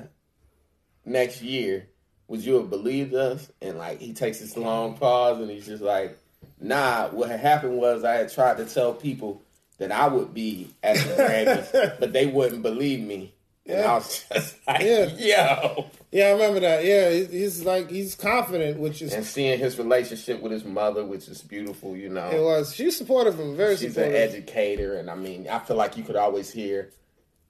next year, would you have believed us? And like he takes this long pause and he's just like, Nah, what had happened was I had tried to tell people that I would be at the Grammys, but they wouldn't believe me. And Yeah. I was just like, Yeah. yo. Yeah, I remember that. Yeah, he's like he's confident, which is And seeing his relationship with his mother, which is beautiful, you know. it was. She's supportive of him, very She's supportive. an educator, and I mean, I feel like you could always hear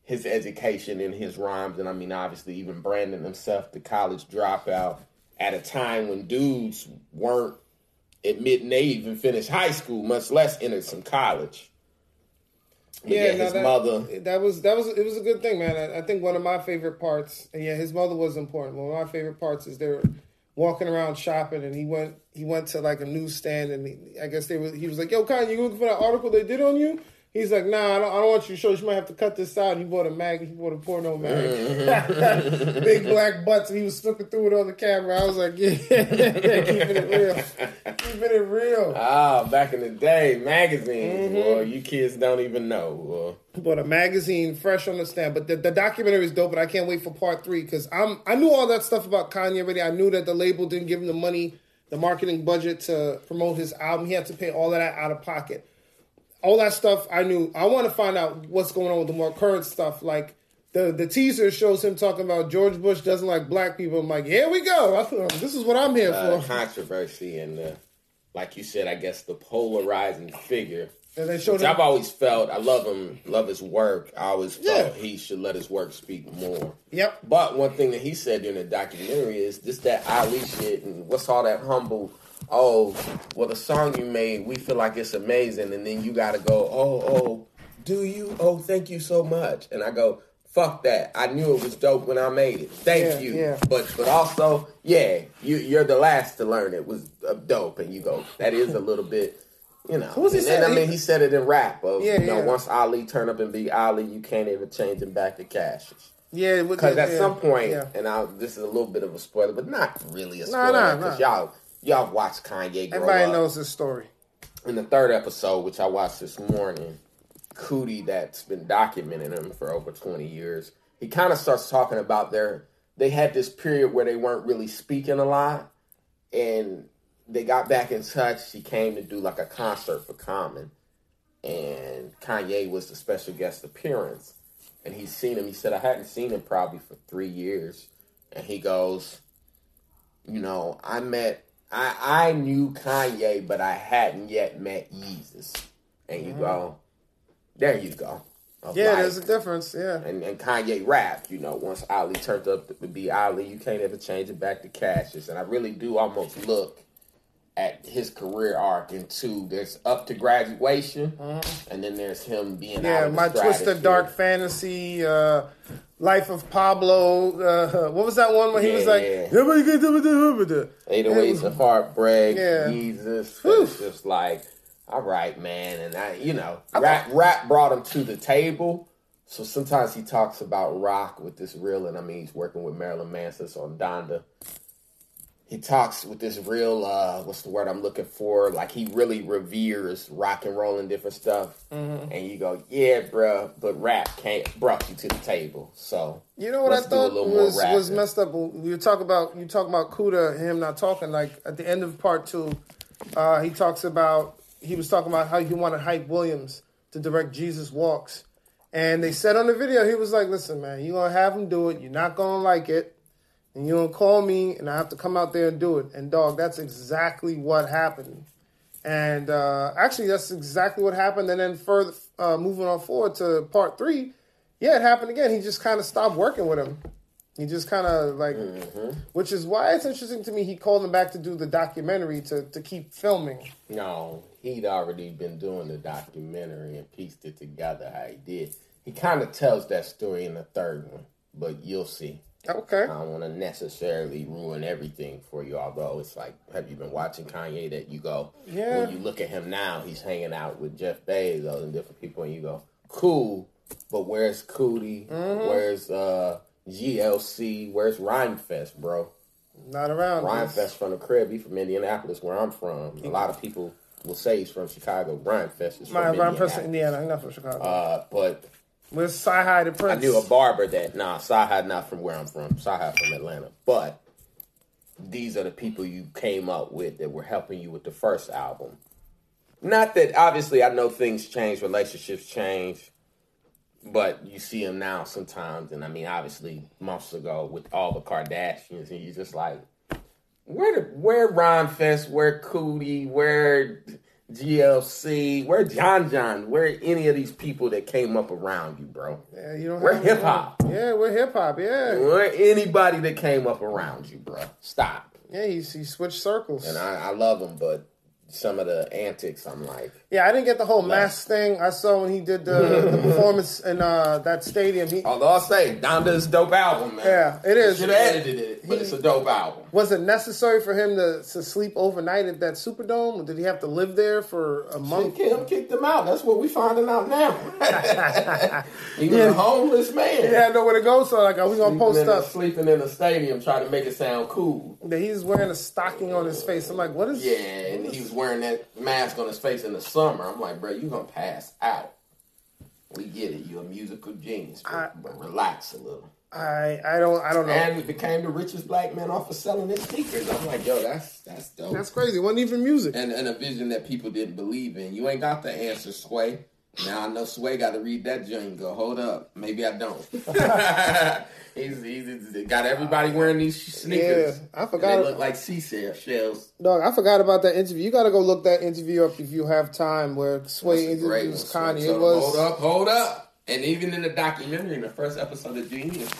his education in his rhymes, and I mean, obviously, even Brandon himself, the college dropout, at a time when dudes weren't admitting they even finished high school, much less entered some college. But yeah, no, his that, mother. That was that was it was a good thing, man. I, I think one of my favorite parts, and yeah, his mother was important. One of my favorite parts is they were walking around shopping, and he went he went to like a newsstand, and he, I guess they were he was like, "Yo, Kanye, you looking for that article they did on you?" He's like, "Nah, I don't, I don't want you to show. You might have to cut this out." He bought a mag. He bought a porno mag, Mm-hmm. big black butts, and he was flipping through it on the camera. I was like, "Yeah, keeping it real, keeping it real." Ah, back in the day, magazines, Mm-hmm. boy, you kids don't even know. boy. bought a magazine fresh on the stand. But the, the documentary is dope, and I can't wait for part three because I'm I knew all that stuff about Kanye already. I knew that the label didn't give him the money, the marketing budget to promote his album. He had to pay all of that out of pocket. All that stuff I knew. I want to find out what's going on with the more current stuff. Like the the teaser shows him talking about George Bush doesn't like black people. I'm like, here we go. I this is what I'm here uh, for. controversy and uh, like you said, I guess the polarizing figure. And they showed him. I've always felt. I love him, love his work. I always felt Yeah. he should let his work speak more. Yep. But one thing that he said during the documentary is this that Ali shit and what's all that humble. Oh, well, the song you made, we feel like it's amazing, and then you got to go. Oh, oh, do you? Oh, thank you so much. And I go, fuck that. I knew it was dope when I made it. Thank Yeah, you. yeah. But but also, yeah, you you're the last to learn it was uh, dope, and you go, that is a little bit. You know, was he and then, I mean, he said it in rap. Of, Yeah, you know, yeah. once Ali turn up and be Ali, you can't even change him back to Cash. Yeah, Because at yeah, some point, and I this is a little bit of a spoiler, but not really a Nah, spoiler nah, because nah. y'all y'all watched Kanye everybody up. knows this story. In the third episode, which I watched this morning, Cootie, that's been documenting him for over twenty years, he kind of starts talking about their they had this period where they weren't really speaking a lot, and they got back in touch. He came to do like a concert for Common, and Kanye was the special guest appearance. and he's seen him. He said, I hadn't seen him probably for three years. And he goes, You know, I met, I, I knew Kanye, but I hadn't yet met Yeezus. And you go, There you go. Yeah, like- there's a difference. Yeah. and, and Kanye rapped, you know, once Ali turned up to be Ali, you can't ever change it back to Cassius. And I really do almost look at his career arc in two. There's up to graduation, and then there's him being out Mm-hmm. Yeah, my twisted dark fantasy, uh, life of Pablo. Uh, what was that one where he was Yeah, like, yeah. yeah. 808s of Heartbreak, Yeah. Yeezus. It's just like, all right, man. And I, you know, rap, rap brought him to the table. So sometimes he talks about rock with this real, and I mean, he's working with Marilyn Manson on Donda. He talks with this real, uh, what's the word I'm looking for? Like he really reveres rock and roll and different stuff. Mm-hmm. And you go, yeah, bruh, but rap can't brought you to the table. So You know what I thought was was messed up. You talk about you talk about Cootie, him not talking. Like at the end of part two, uh, he talks about he was talking about how he wanted Hype Williams to direct Jesus Walks, and they said on the video he was like, "Listen, man, you're gonna have him do it. You're not gonna like it, and you don't call me, and I have to come out there and do it." And dog, that's exactly what happened. And uh, actually, that's exactly what happened. And then further, uh, moving on forward to part three, yeah, it happened again. He just kind of stopped working with him. He just kind of like, which is why it's interesting to me. He called him back to do the documentary to to keep filming. No, he'd already been doing the documentary and pieced it together how he did. He kind of tells that story in the third one, but you'll see. Okay, I don't want to necessarily ruin everything for you, although it's like, have you been watching Kanye that you go, Yeah. when you look at him now, he's hanging out with Jeff Bezos and different people, and you go, cool, but where's Cootie? Where's uh, GLC? Where's Rhymefest, bro? not around. Rhymefest from the crib. He from Indianapolis, where I'm from. A lot of people will say he's from Chicago. Rhymefest is from My Ryan Indianapolis. from Indiana. I'm not from Chicago. Uh, but Where's Sci High the I Prince? knew a barber that nah, Sahad not from where I'm from. Sahad from Atlanta. But these are the people you came up with that were helping you with the first album. Not that obviously I know things change, relationships change, but you see them now sometimes. And I mean, obviously months ago with all the Kardashians, and you just like, where the where Rhymefest, where Cootie, where GLC, where John John, where any of these people that came up around you, bro. yeah, you don't We're hip hop. Yeah, we're hip hop. Yeah, Where anybody that came up around you, bro. Stop. yeah. He, he switched circles. And I, I love him, but some of the antics, I'm like, yeah, I didn't get the whole mask thing. I saw when he did the, the performance in uh, that stadium. He although I'll say, Donda's a dope album, man. Yeah, it is. Should have edited it, but it's a dope album. Was it necessary for him to, to sleep overnight at that Superdome? Or did he have to live there for a month? Him kicked him out. That's what we finding out now. he was a homeless man. He had nowhere to go, so like, are we gonna Sleeping post in, up sleeping in the stadium, trying to make it sound cool. that he's wearing a stocking on his face? I'm like, what is? Yeah, and he was wearing that mask on his face in the summer. I'm like, bro, you gonna pass out. We get it. You're a musical genius, but, I- but relax a little. I I don't I don't know. And he became the richest black man off of selling his sneakers. I'm like, yo, that's that's dope. That's crazy. It wasn't even music. and, and a vision that people didn't believe in. You ain't got the answer, Sway. Now I know Sway got to read that joint go, hold up, maybe I don't. he's, he's, he's got everybody wearing these sneakers. Yeah, I forgot- They look like sea shells. Dog, I forgot about that interview. You got to go look that interview up if you have time. Where Sway That's a great interviews. Kanye. So It was hold up, hold up. And even in the documentary, in the first episode of Genius,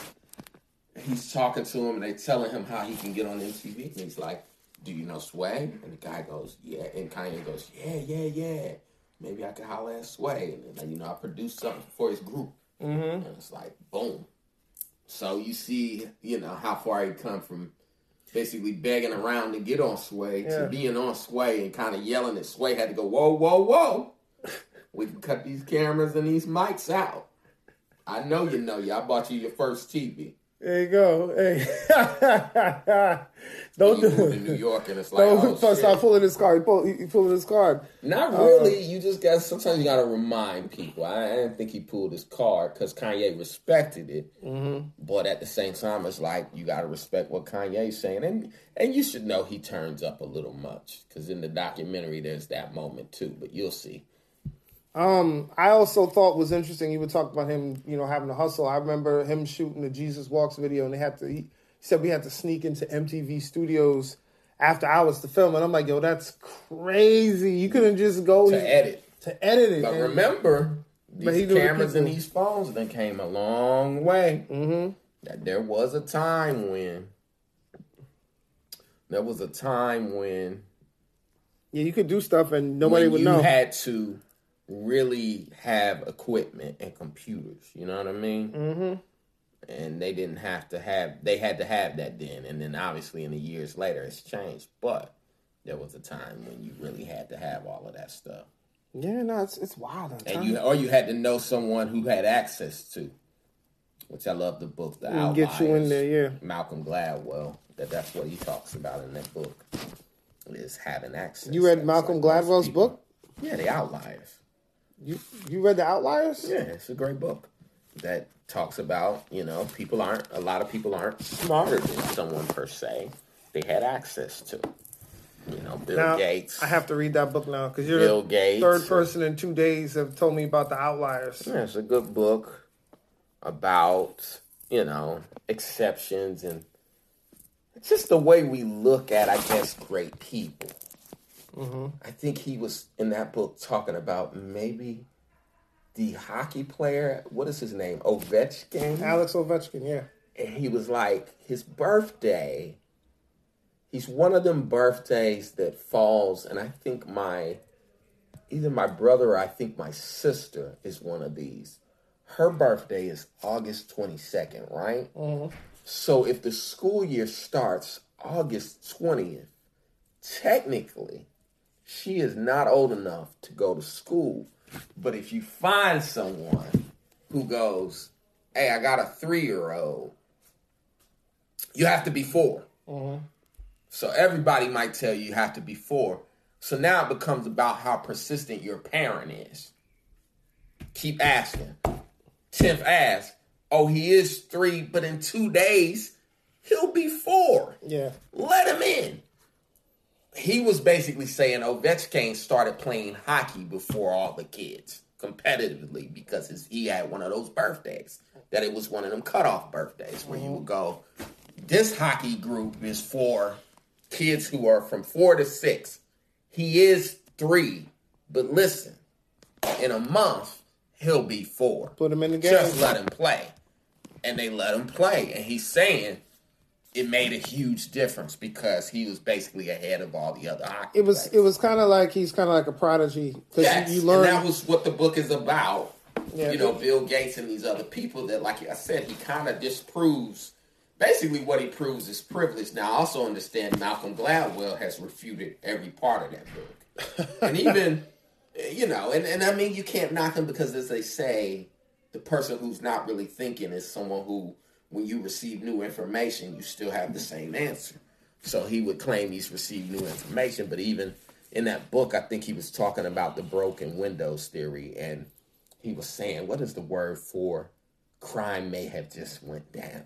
he's talking to him and they telling him how he can get on MTV. And he's like, "Do you know Sway?" And the guy goes, "Yeah." And Kanye goes, "Yeah, yeah, yeah. Maybe I could holler at Sway." And then, you know, I produced something for his group. Mm-hmm. And it's like, boom. So you see, you know, how far he come from basically begging around to get on Sway Yeah. to being on Sway and kind of yelling at Sway had to go, whoa, whoa, whoa. We can cut these cameras and these mics out. I know you know you. I bought you your first TV. there. You go. Hey, don't moved to. New York and it's like, Don't oh, start pulling his card. He, pull, he, pulling his card. Not really. you just got sometimes you got to remind people. I, I didn't think he pulled his card because Kanye respected it, mm-hmm. but at the same time, it's like you got to respect what Kanye's saying, and and you should know he turns up a little much because in the documentary there's that moment too. But you'll see. Um, I also thought was interesting. You would talk about him, you know, having to hustle. I remember him shooting the Jesus Walks video, and they had to. He said we had to sneak into MTV Studios after hours to film, and I'm like, yo, that's crazy. You couldn't just go to edit. to edit it. But and- remember, these cameras and these phones then came a long way. Mhm. That there was a time when there was a time when yeah, you could do stuff, and nobody would you know. You had to really have equipment and computers. You know what I mean? mm-hmm. And they didn't have to have they had to have that then and then obviously in the years later it's changed but there was a time when you really had to have all of that stuff Yeah, no, it's it's wild. and time. you or you had to know someone who had access to which i love the book the outliers get you in there, yeah. malcolm gladwell that that's what he talks about in that book is having access You read Malcolm like Gladwell's book? yeah the outliers You you read the Outliers? Yeah, it's a great book that talks about, you know, people aren't, a lot of people aren't smarter than someone per se. They had access to, you know, Bill Now, Gates. I have to read that book now because you're Bill the Gates. third person in two days have told me about the Outliers. Yeah, it's a good book about, you know, exceptions and it's just the way we look at, I guess, great people. Mm-hmm. I think he was in that book talking about maybe the hockey player. What is his name? Ovechkin. Alex Ovechkin, yeah. and he was like his birthday he's one of them birthdays that falls and i think my either my brother or i think my sister is one of these her birthday is august 22nd right mm-hmm. so if the school year starts august 20th technically she is not old enough to go to school but if you find someone who goes hey, I got a three year old, you have to be 4 mm-hmm. So everybody might tell you you have to be four. So now it becomes about how persistent your parent is. Keep asking. Tenth ask, oh, he is three, but in two days, he'll be four. Yeah. Let him in. He was basically saying Ovechkin started playing hockey before all the kids competitively because his, he had one of those birthdays that it was one of them cutoff birthdays where you mm-hmm. would go. This hockey group is for kids who are from four to six. He is three, but listen, in a month he'll be four. Put him in the game. Just let him play. And they let him play. And he's saying it made a huge difference because he was basically ahead of all the other It was players. it was kind of like he's kind of like a prodigy because Yes, you, you learn. that was what the book is about. Yeah. you know, Bill Gates and these other people that, like I said, he kind of disproves. Basically, what he proves is privilege. Now, I also understand Malcolm Gladwell has refuted every part of that book, and even, you know, and, and I mean, you can't knock him because, as they say, the person who's not really thinking is someone who, when you receive new information, you still have the same answer. So he would claim he's received new information, but even in that book, I think he was talking about the broken windows theory, and he was saying, "What is the word for crime may have just went down?"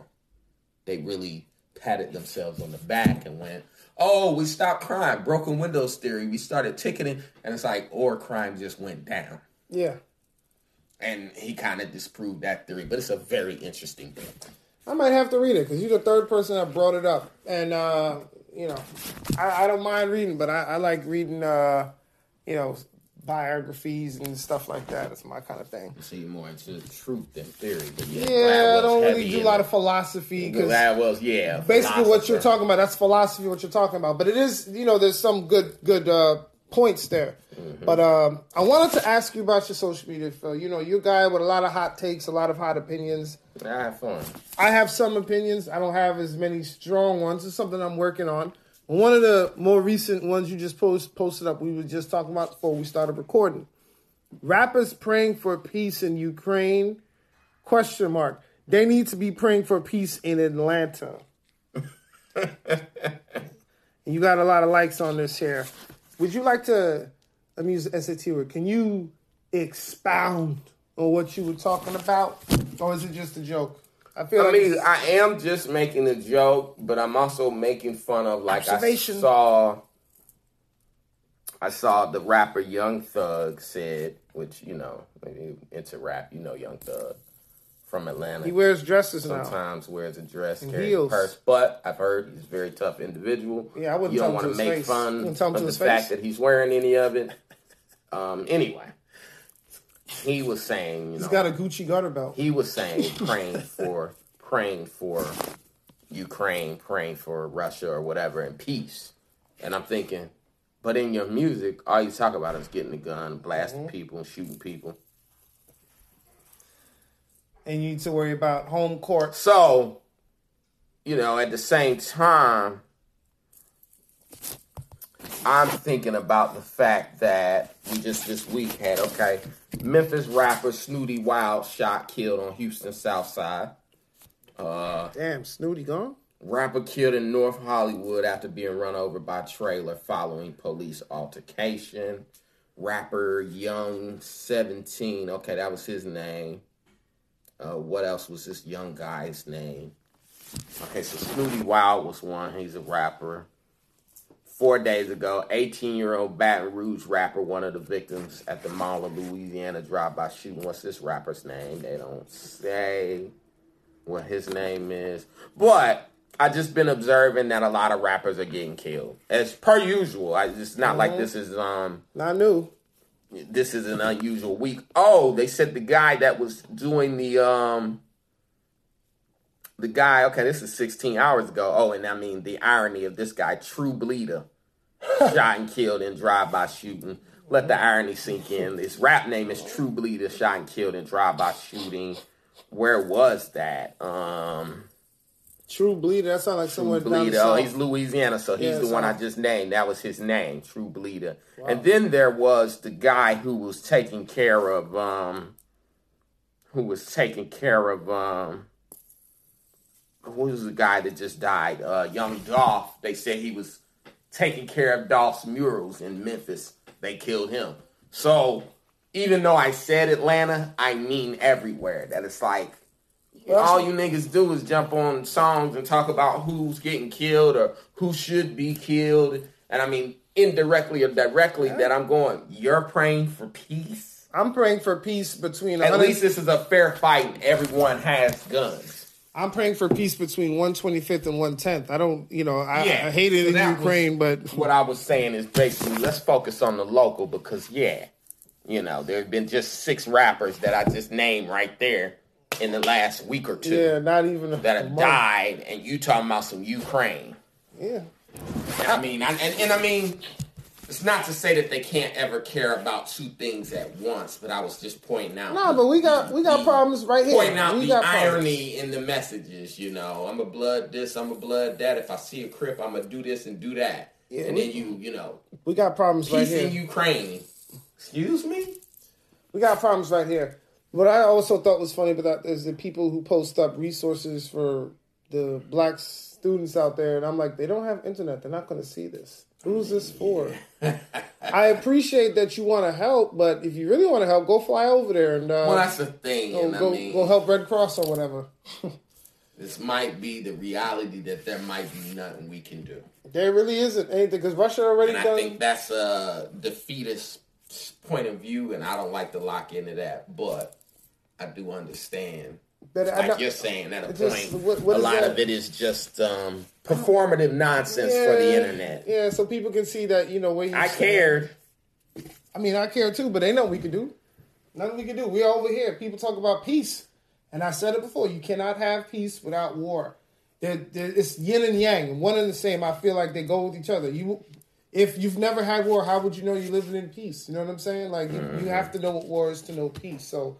They really patted themselves on the back and went, "Oh, we stopped crime, broken windows theory. We started ticketing, and it's like, or crime just went down." yeah, And he kind of disproved that theory, but it's a very interesting book. I might have to read it because you're the third person that brought it up, and uh, you know, I, I don't mind reading, but I, I like reading, uh, you know, biographies and stuff like that. It's my kind of thing. See more into truth than theory, but yeah, Yeah, I don't really do a lot of philosophy because Gladwell's, yeah, basically what you're talking about that's philosophy what you're talking about but it is you know there's some good good uh points there. Mm-hmm. but um i wanted to ask you about your social media phil. You know you're a guy with a lot of hot takes a lot of hot opinions. I have fun. i have some opinions. I don't have as many strong ones. It's something i'm working on. One of the more recent ones you just post, posted up we were just talking about before we started recording. Rappers praying for peace in ukraine? Question mark. They need to be praying for peace in atlanta. You got a lot of likes on this here. Would you like to, let me use the SAT word, can you expound on what you were talking about? Or is it just a joke? I feel I like mean, it's- I am just making a joke, but I'm also making fun of like I saw I saw the rapper Young Thug said, which you know, maybe into rap, you know, Young Thug from Atlanta. He wears dresses now. Sometimes wears a dress, And carries a heels. purse, but I've heard he's a very tough individual. Yeah, I wouldn't You don't want to make face. fun You tell him of the his fact that he's wearing any of it. Um, anyway, he was saying, you He's know, got a Gucci garter belt. he was saying praying for praying for Ukraine, praying for Russia or whatever and peace. And I'm thinking, but in your music, all you talk about is getting a gun, blasting Mm-hmm. people, and shooting people. And you need to worry about home court. So, you know, at the same time, I'm thinking about the fact that we just this week had okay, Memphis rapper Snooty Wild shot killed on Houston South Side. Uh, Damn, Snooty gone? Rapper killed in North Hollywood after being run over by trailer following police altercation. Rapper Young 17. Okay, that was his name. Uh, what else was this young guy's name? Okay, so Snooty Wild was one. He's a rapper. Four days ago, 18 year old Baton Rouge rapper, one of the victims at the mall of Louisiana drive by shooting. What's this rapper's name? They don't say what his name is. But I just been observing that a lot of rappers are getting killed. As per usual. I, it's not like this is um Not new. This is an unusual week. Oh, they said the guy that was doing the um the guy, okay, this is 16 hours ago. Oh, and I mean the irony of this guy, True Bleeder, shot and killed in drive-by shooting. Let the irony sink in. His rap name is True Bleeder, shot and killed in drive-by shooting. Where was that? Um True Bleeder. That sounds like somewhere down the Bleeder. Oh, he's Louisiana, so he's Yeah, the one I just named. That was his name, True Bleeder. And then there was the guy who was taking care of um who was taking care of um who was the guy that just died? Uh young Dolph. They said he was taking care of Dolph's murals in Memphis. They killed him. So even though I said Atlanta, I mean everywhere. That it's like all you niggas do is jump on songs and talk about who's getting killed or who should be killed. And I mean, indirectly or directly, that I'm going, you're praying for peace? I'm praying for peace between. At 100 least this is a fair fight everyone has guns. I'm praying for peace between 125th and 110th. I don't, you know, I, Yeah, I hate it so in Ukraine, but What I was saying is basically, let's focus on the local because, yeah, you know, there have been just six rappers that I just named right there in the last week or two yeah, not even that have month. died, and you talking about some Ukraine. Yeah, I mean, I, and, and I mean, it's not to say that they can't ever care about two things at once, but I was just pointing out. no, but we got we got the- problems right here. Pointing out we the got problems. irony in the messages, you know. I'm a blood this, I'm a blood that. If I see a crip, I'm gonna do this and do that. Yeah, and we- then you, you know, We got problems right here. in Ukraine. Excuse me. We got problems right here. What I also thought was funny about that is the people who post up resources for the black students out there, and I'm like, they don't have internet. They're not going to see this. Who's this for? I appreciate that you want to help, but if you really want to help, go fly over there and uh, Well, that's the thing, go, and go, I mean, go help Red Cross or whatever. this might be the reality that there might be nothing we can do. There really isn't anything because Russia already And I done. think that's a defeatist point of view, and I don't like to lock into that, but I do understand. that Like know- you're saying, at a just- point, what- what a lot that? of it is just um, performative nonsense for the internet. Yeah, so people can see that you know where you. I stand. cared. I mean, I care too, but ain't nothing we can do. Nothing we can do. We're over here. People talk about peace, and I said it before. You cannot have peace without war. There, there, it's yin and yang, one and the same. I feel like they go with each other. You, if you've never had war, how would you know you're living in peace? You know what I'm saying? Like you, you have to know what war is to know peace. So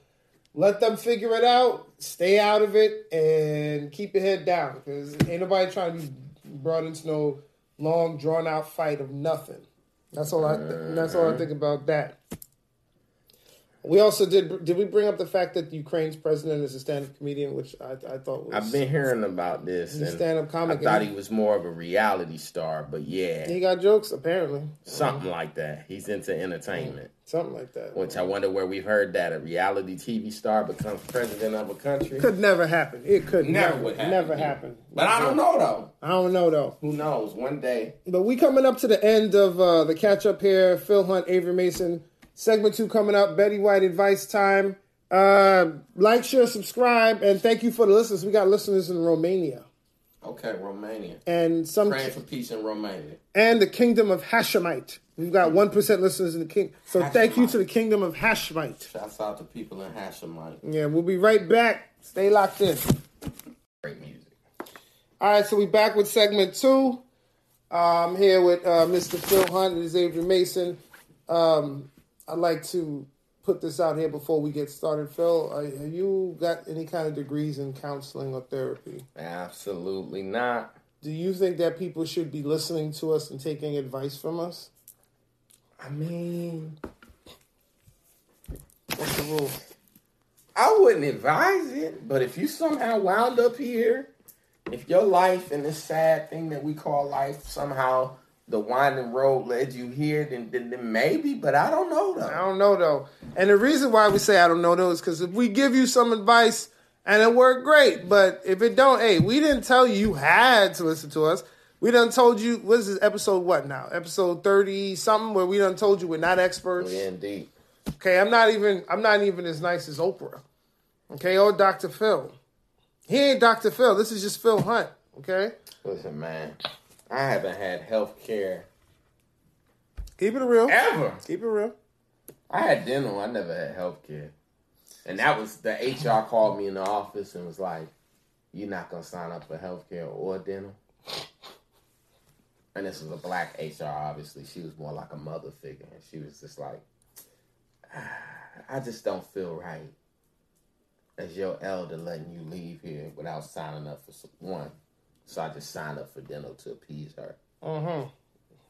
let them figure it out. Stay out of it and keep your head down because ain't nobody trying to be brought into no long drawn out fight of nothing. That's all I. Th- that's all I think about that. We also did. Did we bring up the fact that Ukraine's president is a stand-up comedian, which I, I thought was. I've been hearing about this. And stand-up comic, I thought he was more of a reality star, but yeah, He got jokes, apparently. something like that. He's into entertainment. Something like that. Which I wonder where we've heard that a reality TV star becomes president of a country. could never happen. It could Never never, would happen. never happen. But I don't know though. I don't know though. Who knows? One day. But we coming up to the end of uh, the catch up here. Phil Hunt, Avery Mason, segment two coming up. Betty White advice time. Uh, like, share, subscribe, and thank you for the listeners. We got listeners in Romania Okay, Romania. and some Praying for peace in Romania. and the kingdom of Hashemite. We've got one percent listeners in the king. So thank you to the kingdom of Hashemite. Shouts out to people in Hashemite. Yeah, we'll be right back. Stay locked in. Great music. All right, so we're back with segment two. Um, here with uh, Mr. Phil Hunt and Xavier Mason. Um, I'd like to put this out here before we get started. Phil, have you got any kind of degrees in counseling or therapy? Absolutely not. Do you think that people should be listening to us and taking advice from us? I mean, What's the rule? I wouldn't advise it, but if you somehow wound up here, if your life and this sad thing that we call life somehow the winding road led you here, then, then, then maybe, but I don't know though. I don't know though. And the reason why we say I don't know though is because if we give you some advice and it worked great, but if it don't, hey, we didn't tell you you had to listen to us. We done told you what is this episode what now? Episode thirty something where we done told you we're not experts. Yeah, indeed. Okay, I'm not even I'm not even as nice as Oprah. Okay, or Dr. Phil. He ain't Dr. Phil. This is just Phil Hunt. Okay? Listen, man, I haven't had health care Keep it real. ever. Keep it real. I had dental. I never had health care. And that was the HR called me in the office and was like, You're not gonna sign up for health care or dental. And this was a black HR, obviously. She was more like a mother figure. And she was just like, "Ah, I just don't feel right as your elder letting you leave here without signing up for one. So I just signed up for dental to appease her.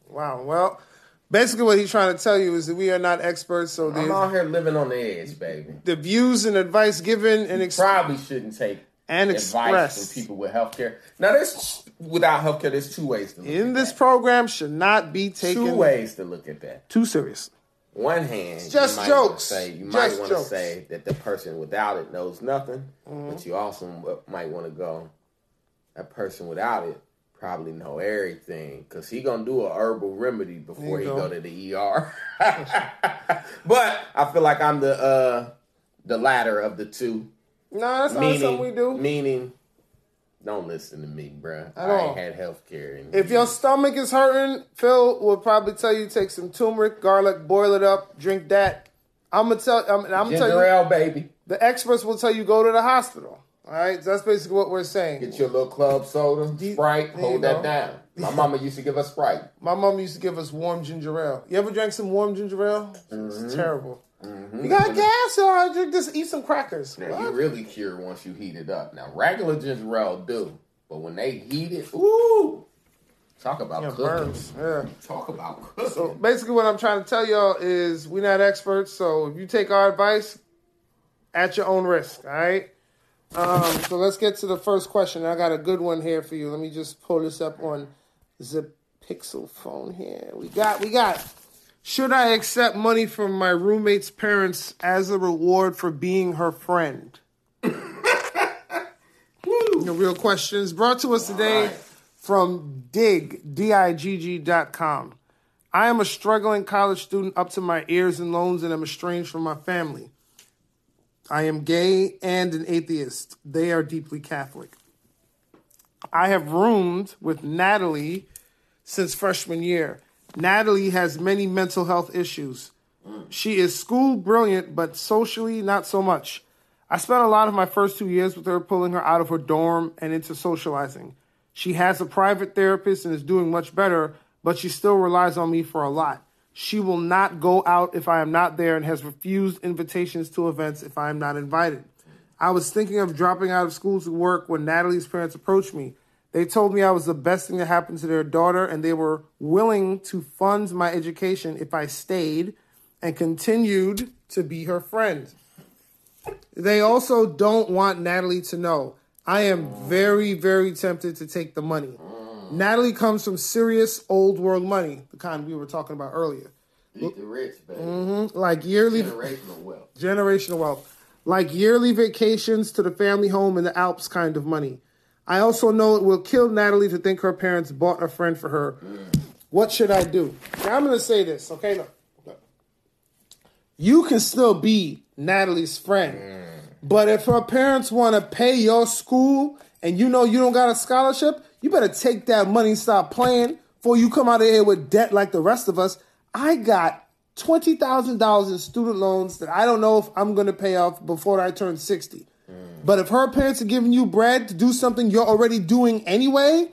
Wow. Well, basically what he's trying to tell you is that we are not experts, so I'm out here living on the edge, baby. the views and advice given and ex- Probably shouldn't take and advice expressed from people with healthcare. Now, there's without healthcare. There's two ways to look in this that. program should not be taken Two ways to look at that. too serious. One hand, just you jokes. Say, you Just might want to say that the person without it knows nothing, Mm-hmm. but you also might want to go. That person without it probably know everything because he gonna do a herbal remedy before he you go to the ER. but I feel like I'm the uh the latter of the two. No, that's not meaning, something we do. Meaning, don't listen to me, bruh. I all. ain't had health care. If your stomach is hurting, Phil will probably tell you take some turmeric, garlic, boil it up, drink that. I'm gonna tell. I'm, I'm gonna tell you. baby. The experts will tell you go to the hospital. All right, so that's basically what we're saying. Get your little club soda, you- Sprite, hold that go. down. My mama used to give us Sprite. My mama used to give us warm ginger ale. You ever drank some warm ginger ale? Mm-hmm. It's terrible. You got gas? So I drink this. Eat some crackers. Now, you really cure once you heat it up. Now, regular ginger ale do, but when they heat it, ooh, talk about Yeah, cooking. burns. Yeah. Talk about cooking. So basically, what I'm trying to tell y'all is we're not experts. So if you take our advice, at your own risk. All right. Um, so let's get to the first question. I got a good one here for you. Let me just pull this up on the Pixel phone here. We got. We got. Should I accept money from my roommate's parents as a reward for being her friend? The real questions brought to us today right. from Digg, D-I-G-G dot com. I am a struggling college student up to my ears in loans and I'm estranged from my family. I am gay and an atheist. They are deeply Catholic. I have roomed with Natalie since freshman year. Natalie has many mental health issues. She is school brilliant, but socially not so much. I spent a lot of my first two years with her, pulling her out of her dorm and into socializing. She has a private therapist and is doing much better, but she still relies on me for a lot. She will not go out if I am not there and has refused invitations to events if I am not invited. I was thinking of dropping out of school to work when Natalie's parents approached me. They told me I was the best thing that happened to their daughter and they were willing to fund my education if I stayed and continued to be her friend. They also don't want Natalie to know. I am very, very tempted to take the money. Natalie comes from serious old world money, the kind we were talking about earlier. Eat the rich, baby. Mm-hmm. Like yearly Generational wealth. generational wealth, like yearly vacations to the family home in the Alps kind of money. I also know it will kill Natalie to think her parents bought a friend for her. Mm. What should I do? Now I'm going to say this, okay? Look, look. You can still be Natalie's friend, mm. but if her parents want to pay your school and you know you don't got a scholarship, you better take that money and stop playing before you come out of here with debt like the rest of us. I got twenty thousand dollars in student loans that I don't know if I'm going to pay off before I turn sixty. Mm. But if her parents are giving you bread to do something you're already doing anyway,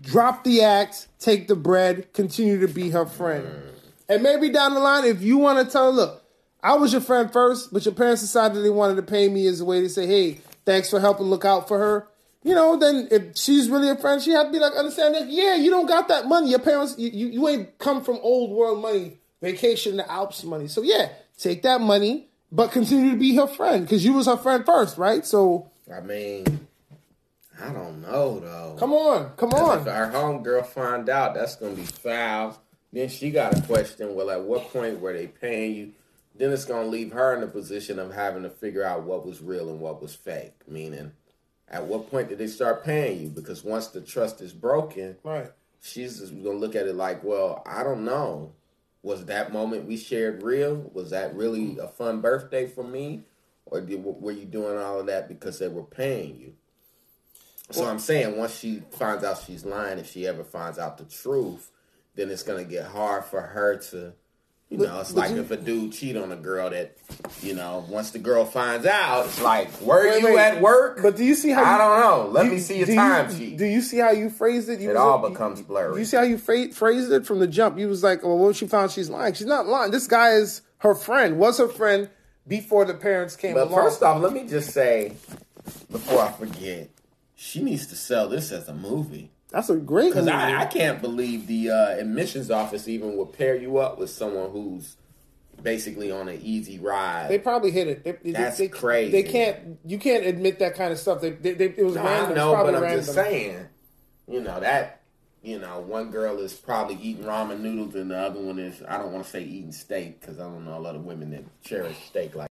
drop the act, take the bread, continue to be her friend. Mm. And maybe down the line, if you want to tell her, look, I was your friend first, but your parents decided they wanted to pay me as a way to say, hey, thanks for helping look out for her. You know, then if she's really a friend, she have to be like, understand that, yeah, you don't got that money. Your parents, you, you, you ain't come from old world money, vacation the Alps money. So yeah, take that money, but continue to be her friend because you was her friend first, right? So I mean, I don't know though. come on, come If on. our homegirl find out, that's gonna be foul. Then she got a question. Well, at what point were they paying you? Then it's gonna leave her in the position of having to figure out what was real and what was fake. Meaning, at what point did they start paying you? Because once the trust is broken, Right. she's just gonna look at it like, well, I don't know. Was that moment we shared real? Was that really a fun birthday for me, or did, were you doing all of that because they were paying you? So I'm saying once she finds out she's lying, if she ever finds out the truth, then it's gonna get hard for her to. You know, it's but like you- if a dude cheat on a girl that, you know, once the girl finds out, it's like, were Wait, you wait. at work? But do you see how I you- don't know. Let do- me see your do you- time sheet. Do you see how you phrased it? You It all like- becomes blurry. You see how you phrase, phrased it from the jump? You was like, "Well, what she found? She's lying. She's not lying. This guy is her friend. Was her friend before the parents came But along." first off, let me just say, before I forget, she needs to sell this as a movie. That's a great Because. I, I can't believe the uh, admissions office even would pair you up with someone who's basically on an easy ride. they probably hit it. They, they- That's they, crazy. They can't. You can't admit that kind of stuff. They, they, they, it was No, random. I know, but I'm random. just saying, you know, that, you know, one girl is probably eating ramen noodles and the other one is, I don't want to say eating steak because I don't know a lot of women that cherish steak like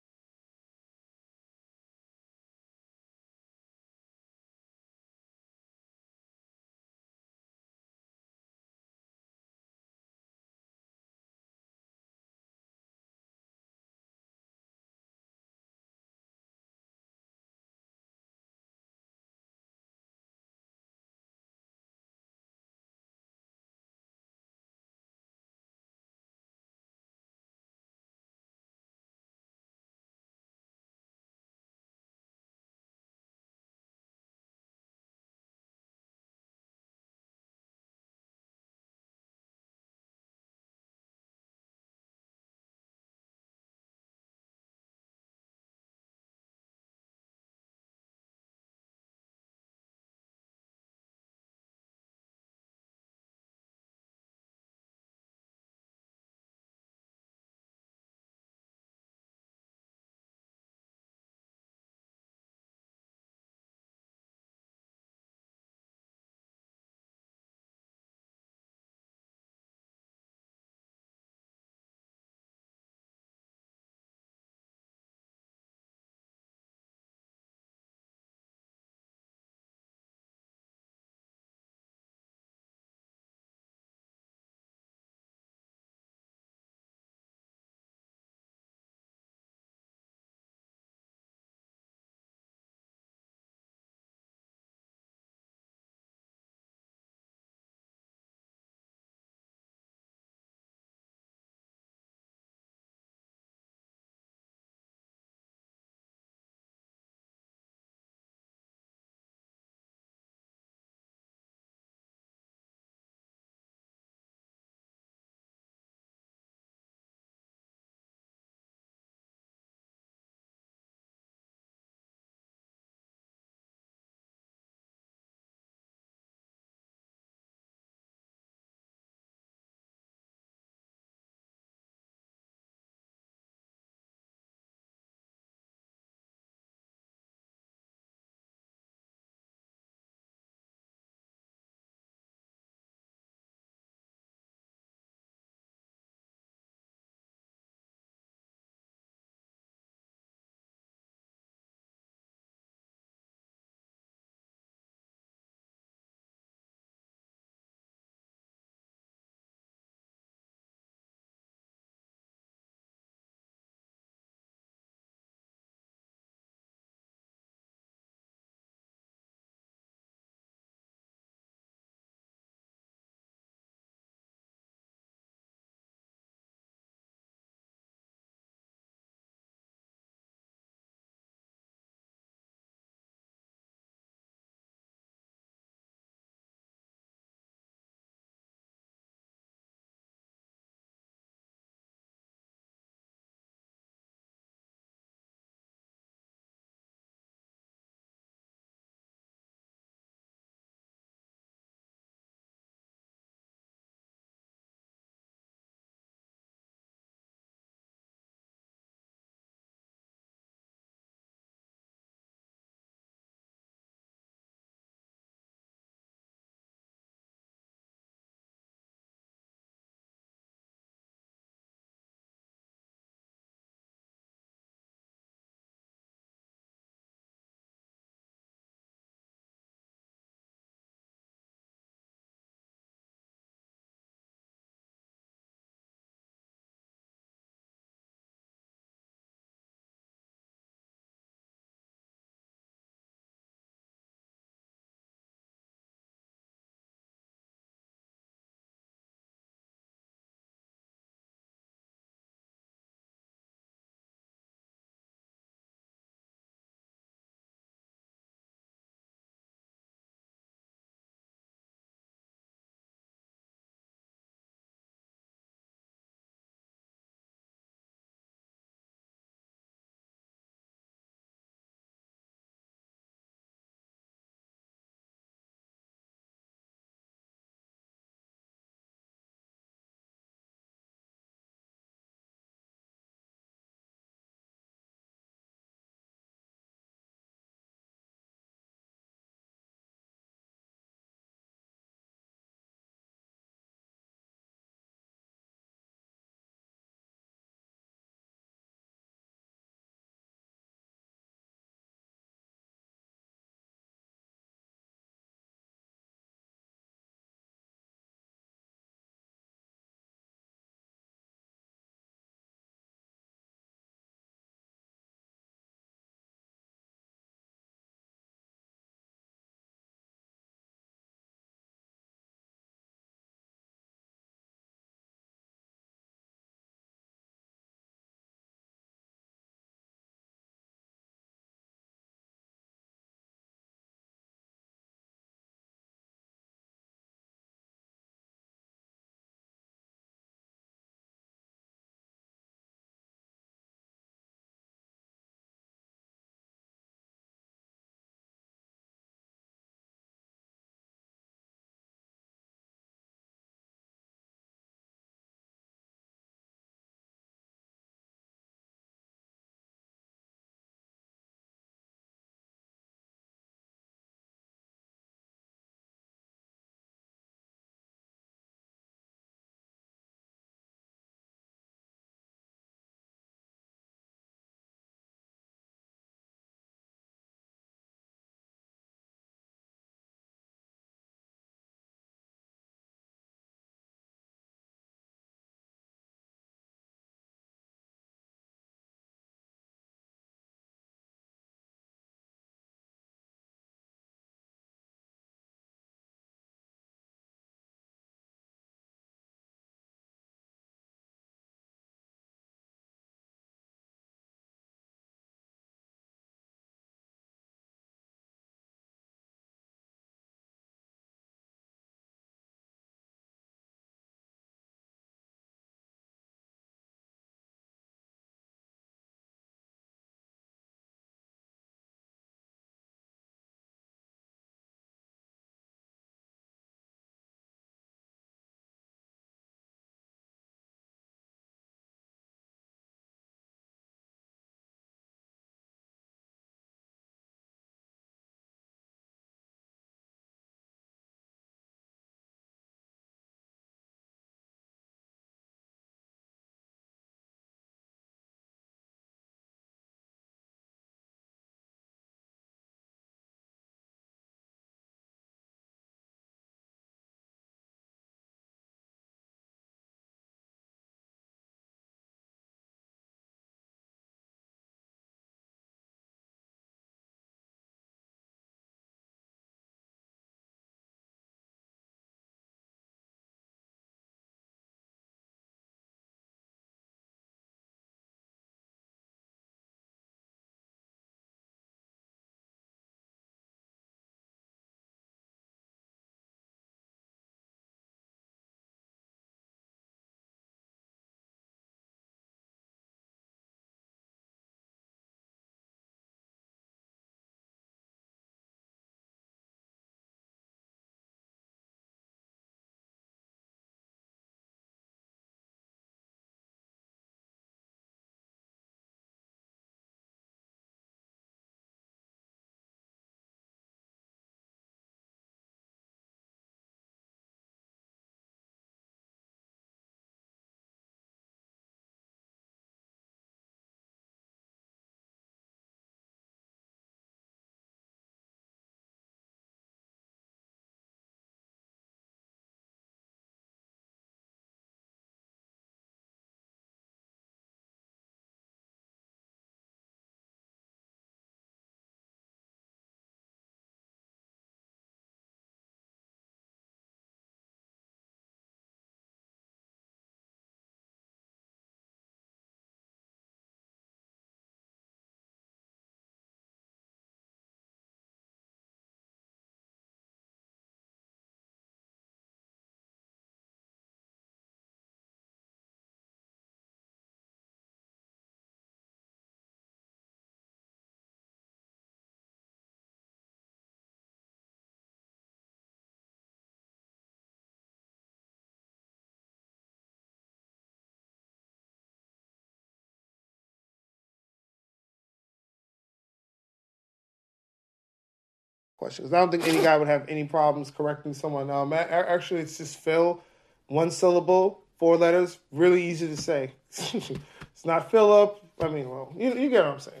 question. Because I don't think any guy would have any problems correcting someone. Um, actually, it's just Phil, one syllable, four letters, really easy to say. it's not Philip. I mean, well, you, you get what I'm saying.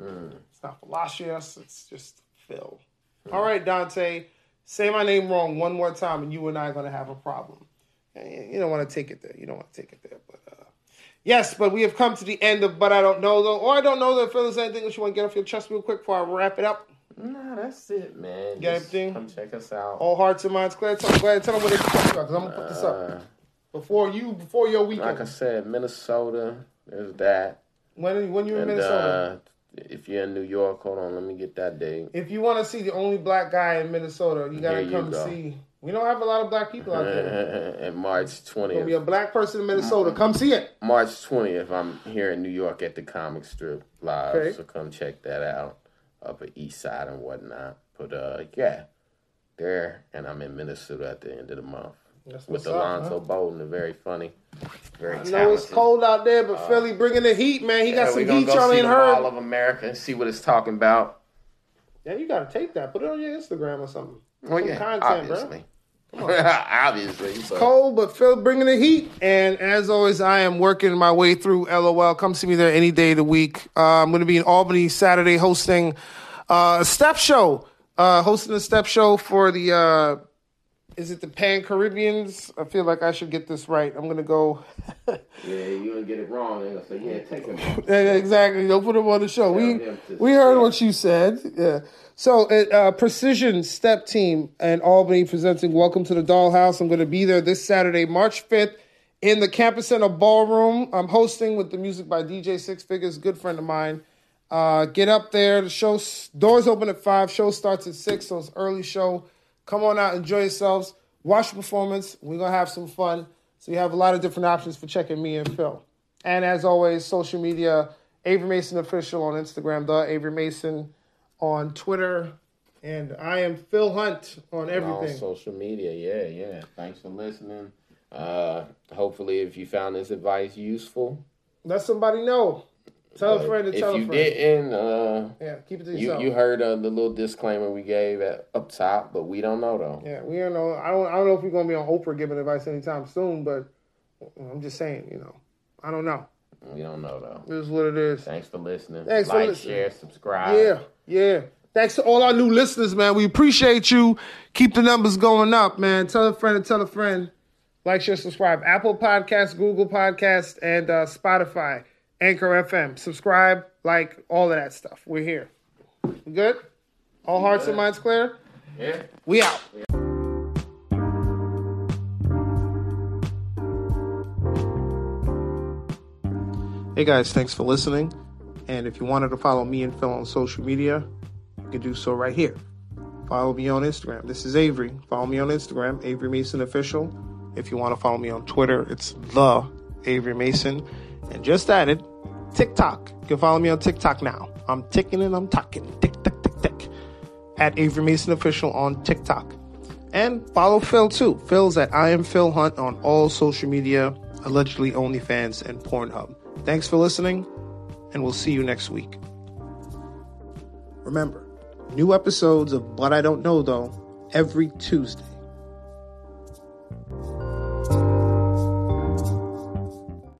Mm. It's not Palacios. It's just Phil. Mm. All right, Dante, say my name wrong one more time, and you and I are going to have a problem. You don't want to take it there. You don't want to take it there, but. Uh, Yes, but we have come to the end of But I Don't Know Though. Or I don't know that if there's anything that you want to get off your chest real quick before I wrap it up. Nah, that's it, man. Get everything? Come check us out. All hearts and minds clear. Tell, go ahead, tell them what they can talk about because I'm gonna put this up uh, before you before your weekend. Like I said, Minnesota. There's that. When when you're in Minnesota. Uh, if you're in New York, hold on, let me get that date. If you want to see the only black guy in Minnesota, you gotta come go. see. We don't have a lot of black people out there. and March twentieth, be a black person in Minnesota. Come see it. March twentieth, I'm here in New York at the Comic Strip live, okay. so come check that out. Upper East Side and whatnot. But uh, yeah, there, and I'm in Minnesota at the end of the month. That's with Alonzo huh? Bodden, very funny, very. I know talented. it's cold out there, but uh, Philly bringing the heat, man. He got some heat y'all ain't heard. All of America and see what it's talking about. Yeah, you got to take that. Put it on your Instagram or something. Well, some yeah, content, obviously. bro. obviously, it's cold, but Phil bringing the heat. And as always, I am working my way through LOL. Come see me there any day of the week. Uh, I'm going to be in Albany Saturday hosting uh, a step show. Uh, hosting a step show for the uh, is it the Pan Caribbeans? I feel like I should get this right. I'm gonna go. yeah, you gonna get it wrong. They're gonna say, "Yeah, take them." exactly. Don't put them on the show. we we heard what you said. Yeah. So, uh, Precision Step Team and Albany presenting "Welcome to the Dollhouse." I'm going to be there this Saturday, March 5th, in the Campus Center Ballroom. I'm hosting with the music by DJ Six Figures, good friend of mine. Uh, get up there. The show doors open at five. Show starts at six, so it's early show. Come on out, enjoy yourselves, watch the performance. We're gonna have some fun. So you have a lot of different options for checking me and Phil. And as always, social media, Avery Mason official on Instagram, the Avery Mason on Twitter, and I am Phil Hunt on everything. On social media, yeah, yeah. Thanks for listening. Uh, hopefully, if you found this advice useful, let somebody know. Tell a friend to tell a friend. If you didn't, uh, yeah, keep it to yourself. You, you heard uh, the little disclaimer we gave at up top, but we don't know though. Yeah, we don't know. I don't. I don't know if we're gonna be on Oprah giving advice anytime soon, but I'm just saying, you know, I don't know. We don't know though. This is what it is. Thanks for listening. Thanks like, for listening. share, subscribe. Yeah, yeah. Thanks to all our new listeners, man. We appreciate you. Keep the numbers going up, man. Tell a friend and tell a friend. Like, share, subscribe. Apple Podcasts, Google Podcasts, and uh, Spotify. Anchor FM. Subscribe, like, all of that stuff. We're here. We good? All hearts yeah. and minds clear? Yeah. We out. Hey guys, thanks for listening. And if you wanted to follow me and Phil on social media, you can do so right here. Follow me on Instagram. This is Avery. Follow me on Instagram, Avery Mason Official. If you want to follow me on Twitter, it's the Avery Mason. And just added TikTok. You can follow me on TikTok now. I'm ticking and I'm talking. Tick, tick, tick, tick. At Avery Mason Official on TikTok. And follow Phil too. Phil's at I am Phil Hunt on all social media, allegedly OnlyFans and Pornhub. Thanks for listening, and we'll see you next week. Remember, new episodes of But I Don't Know Though every Tuesday.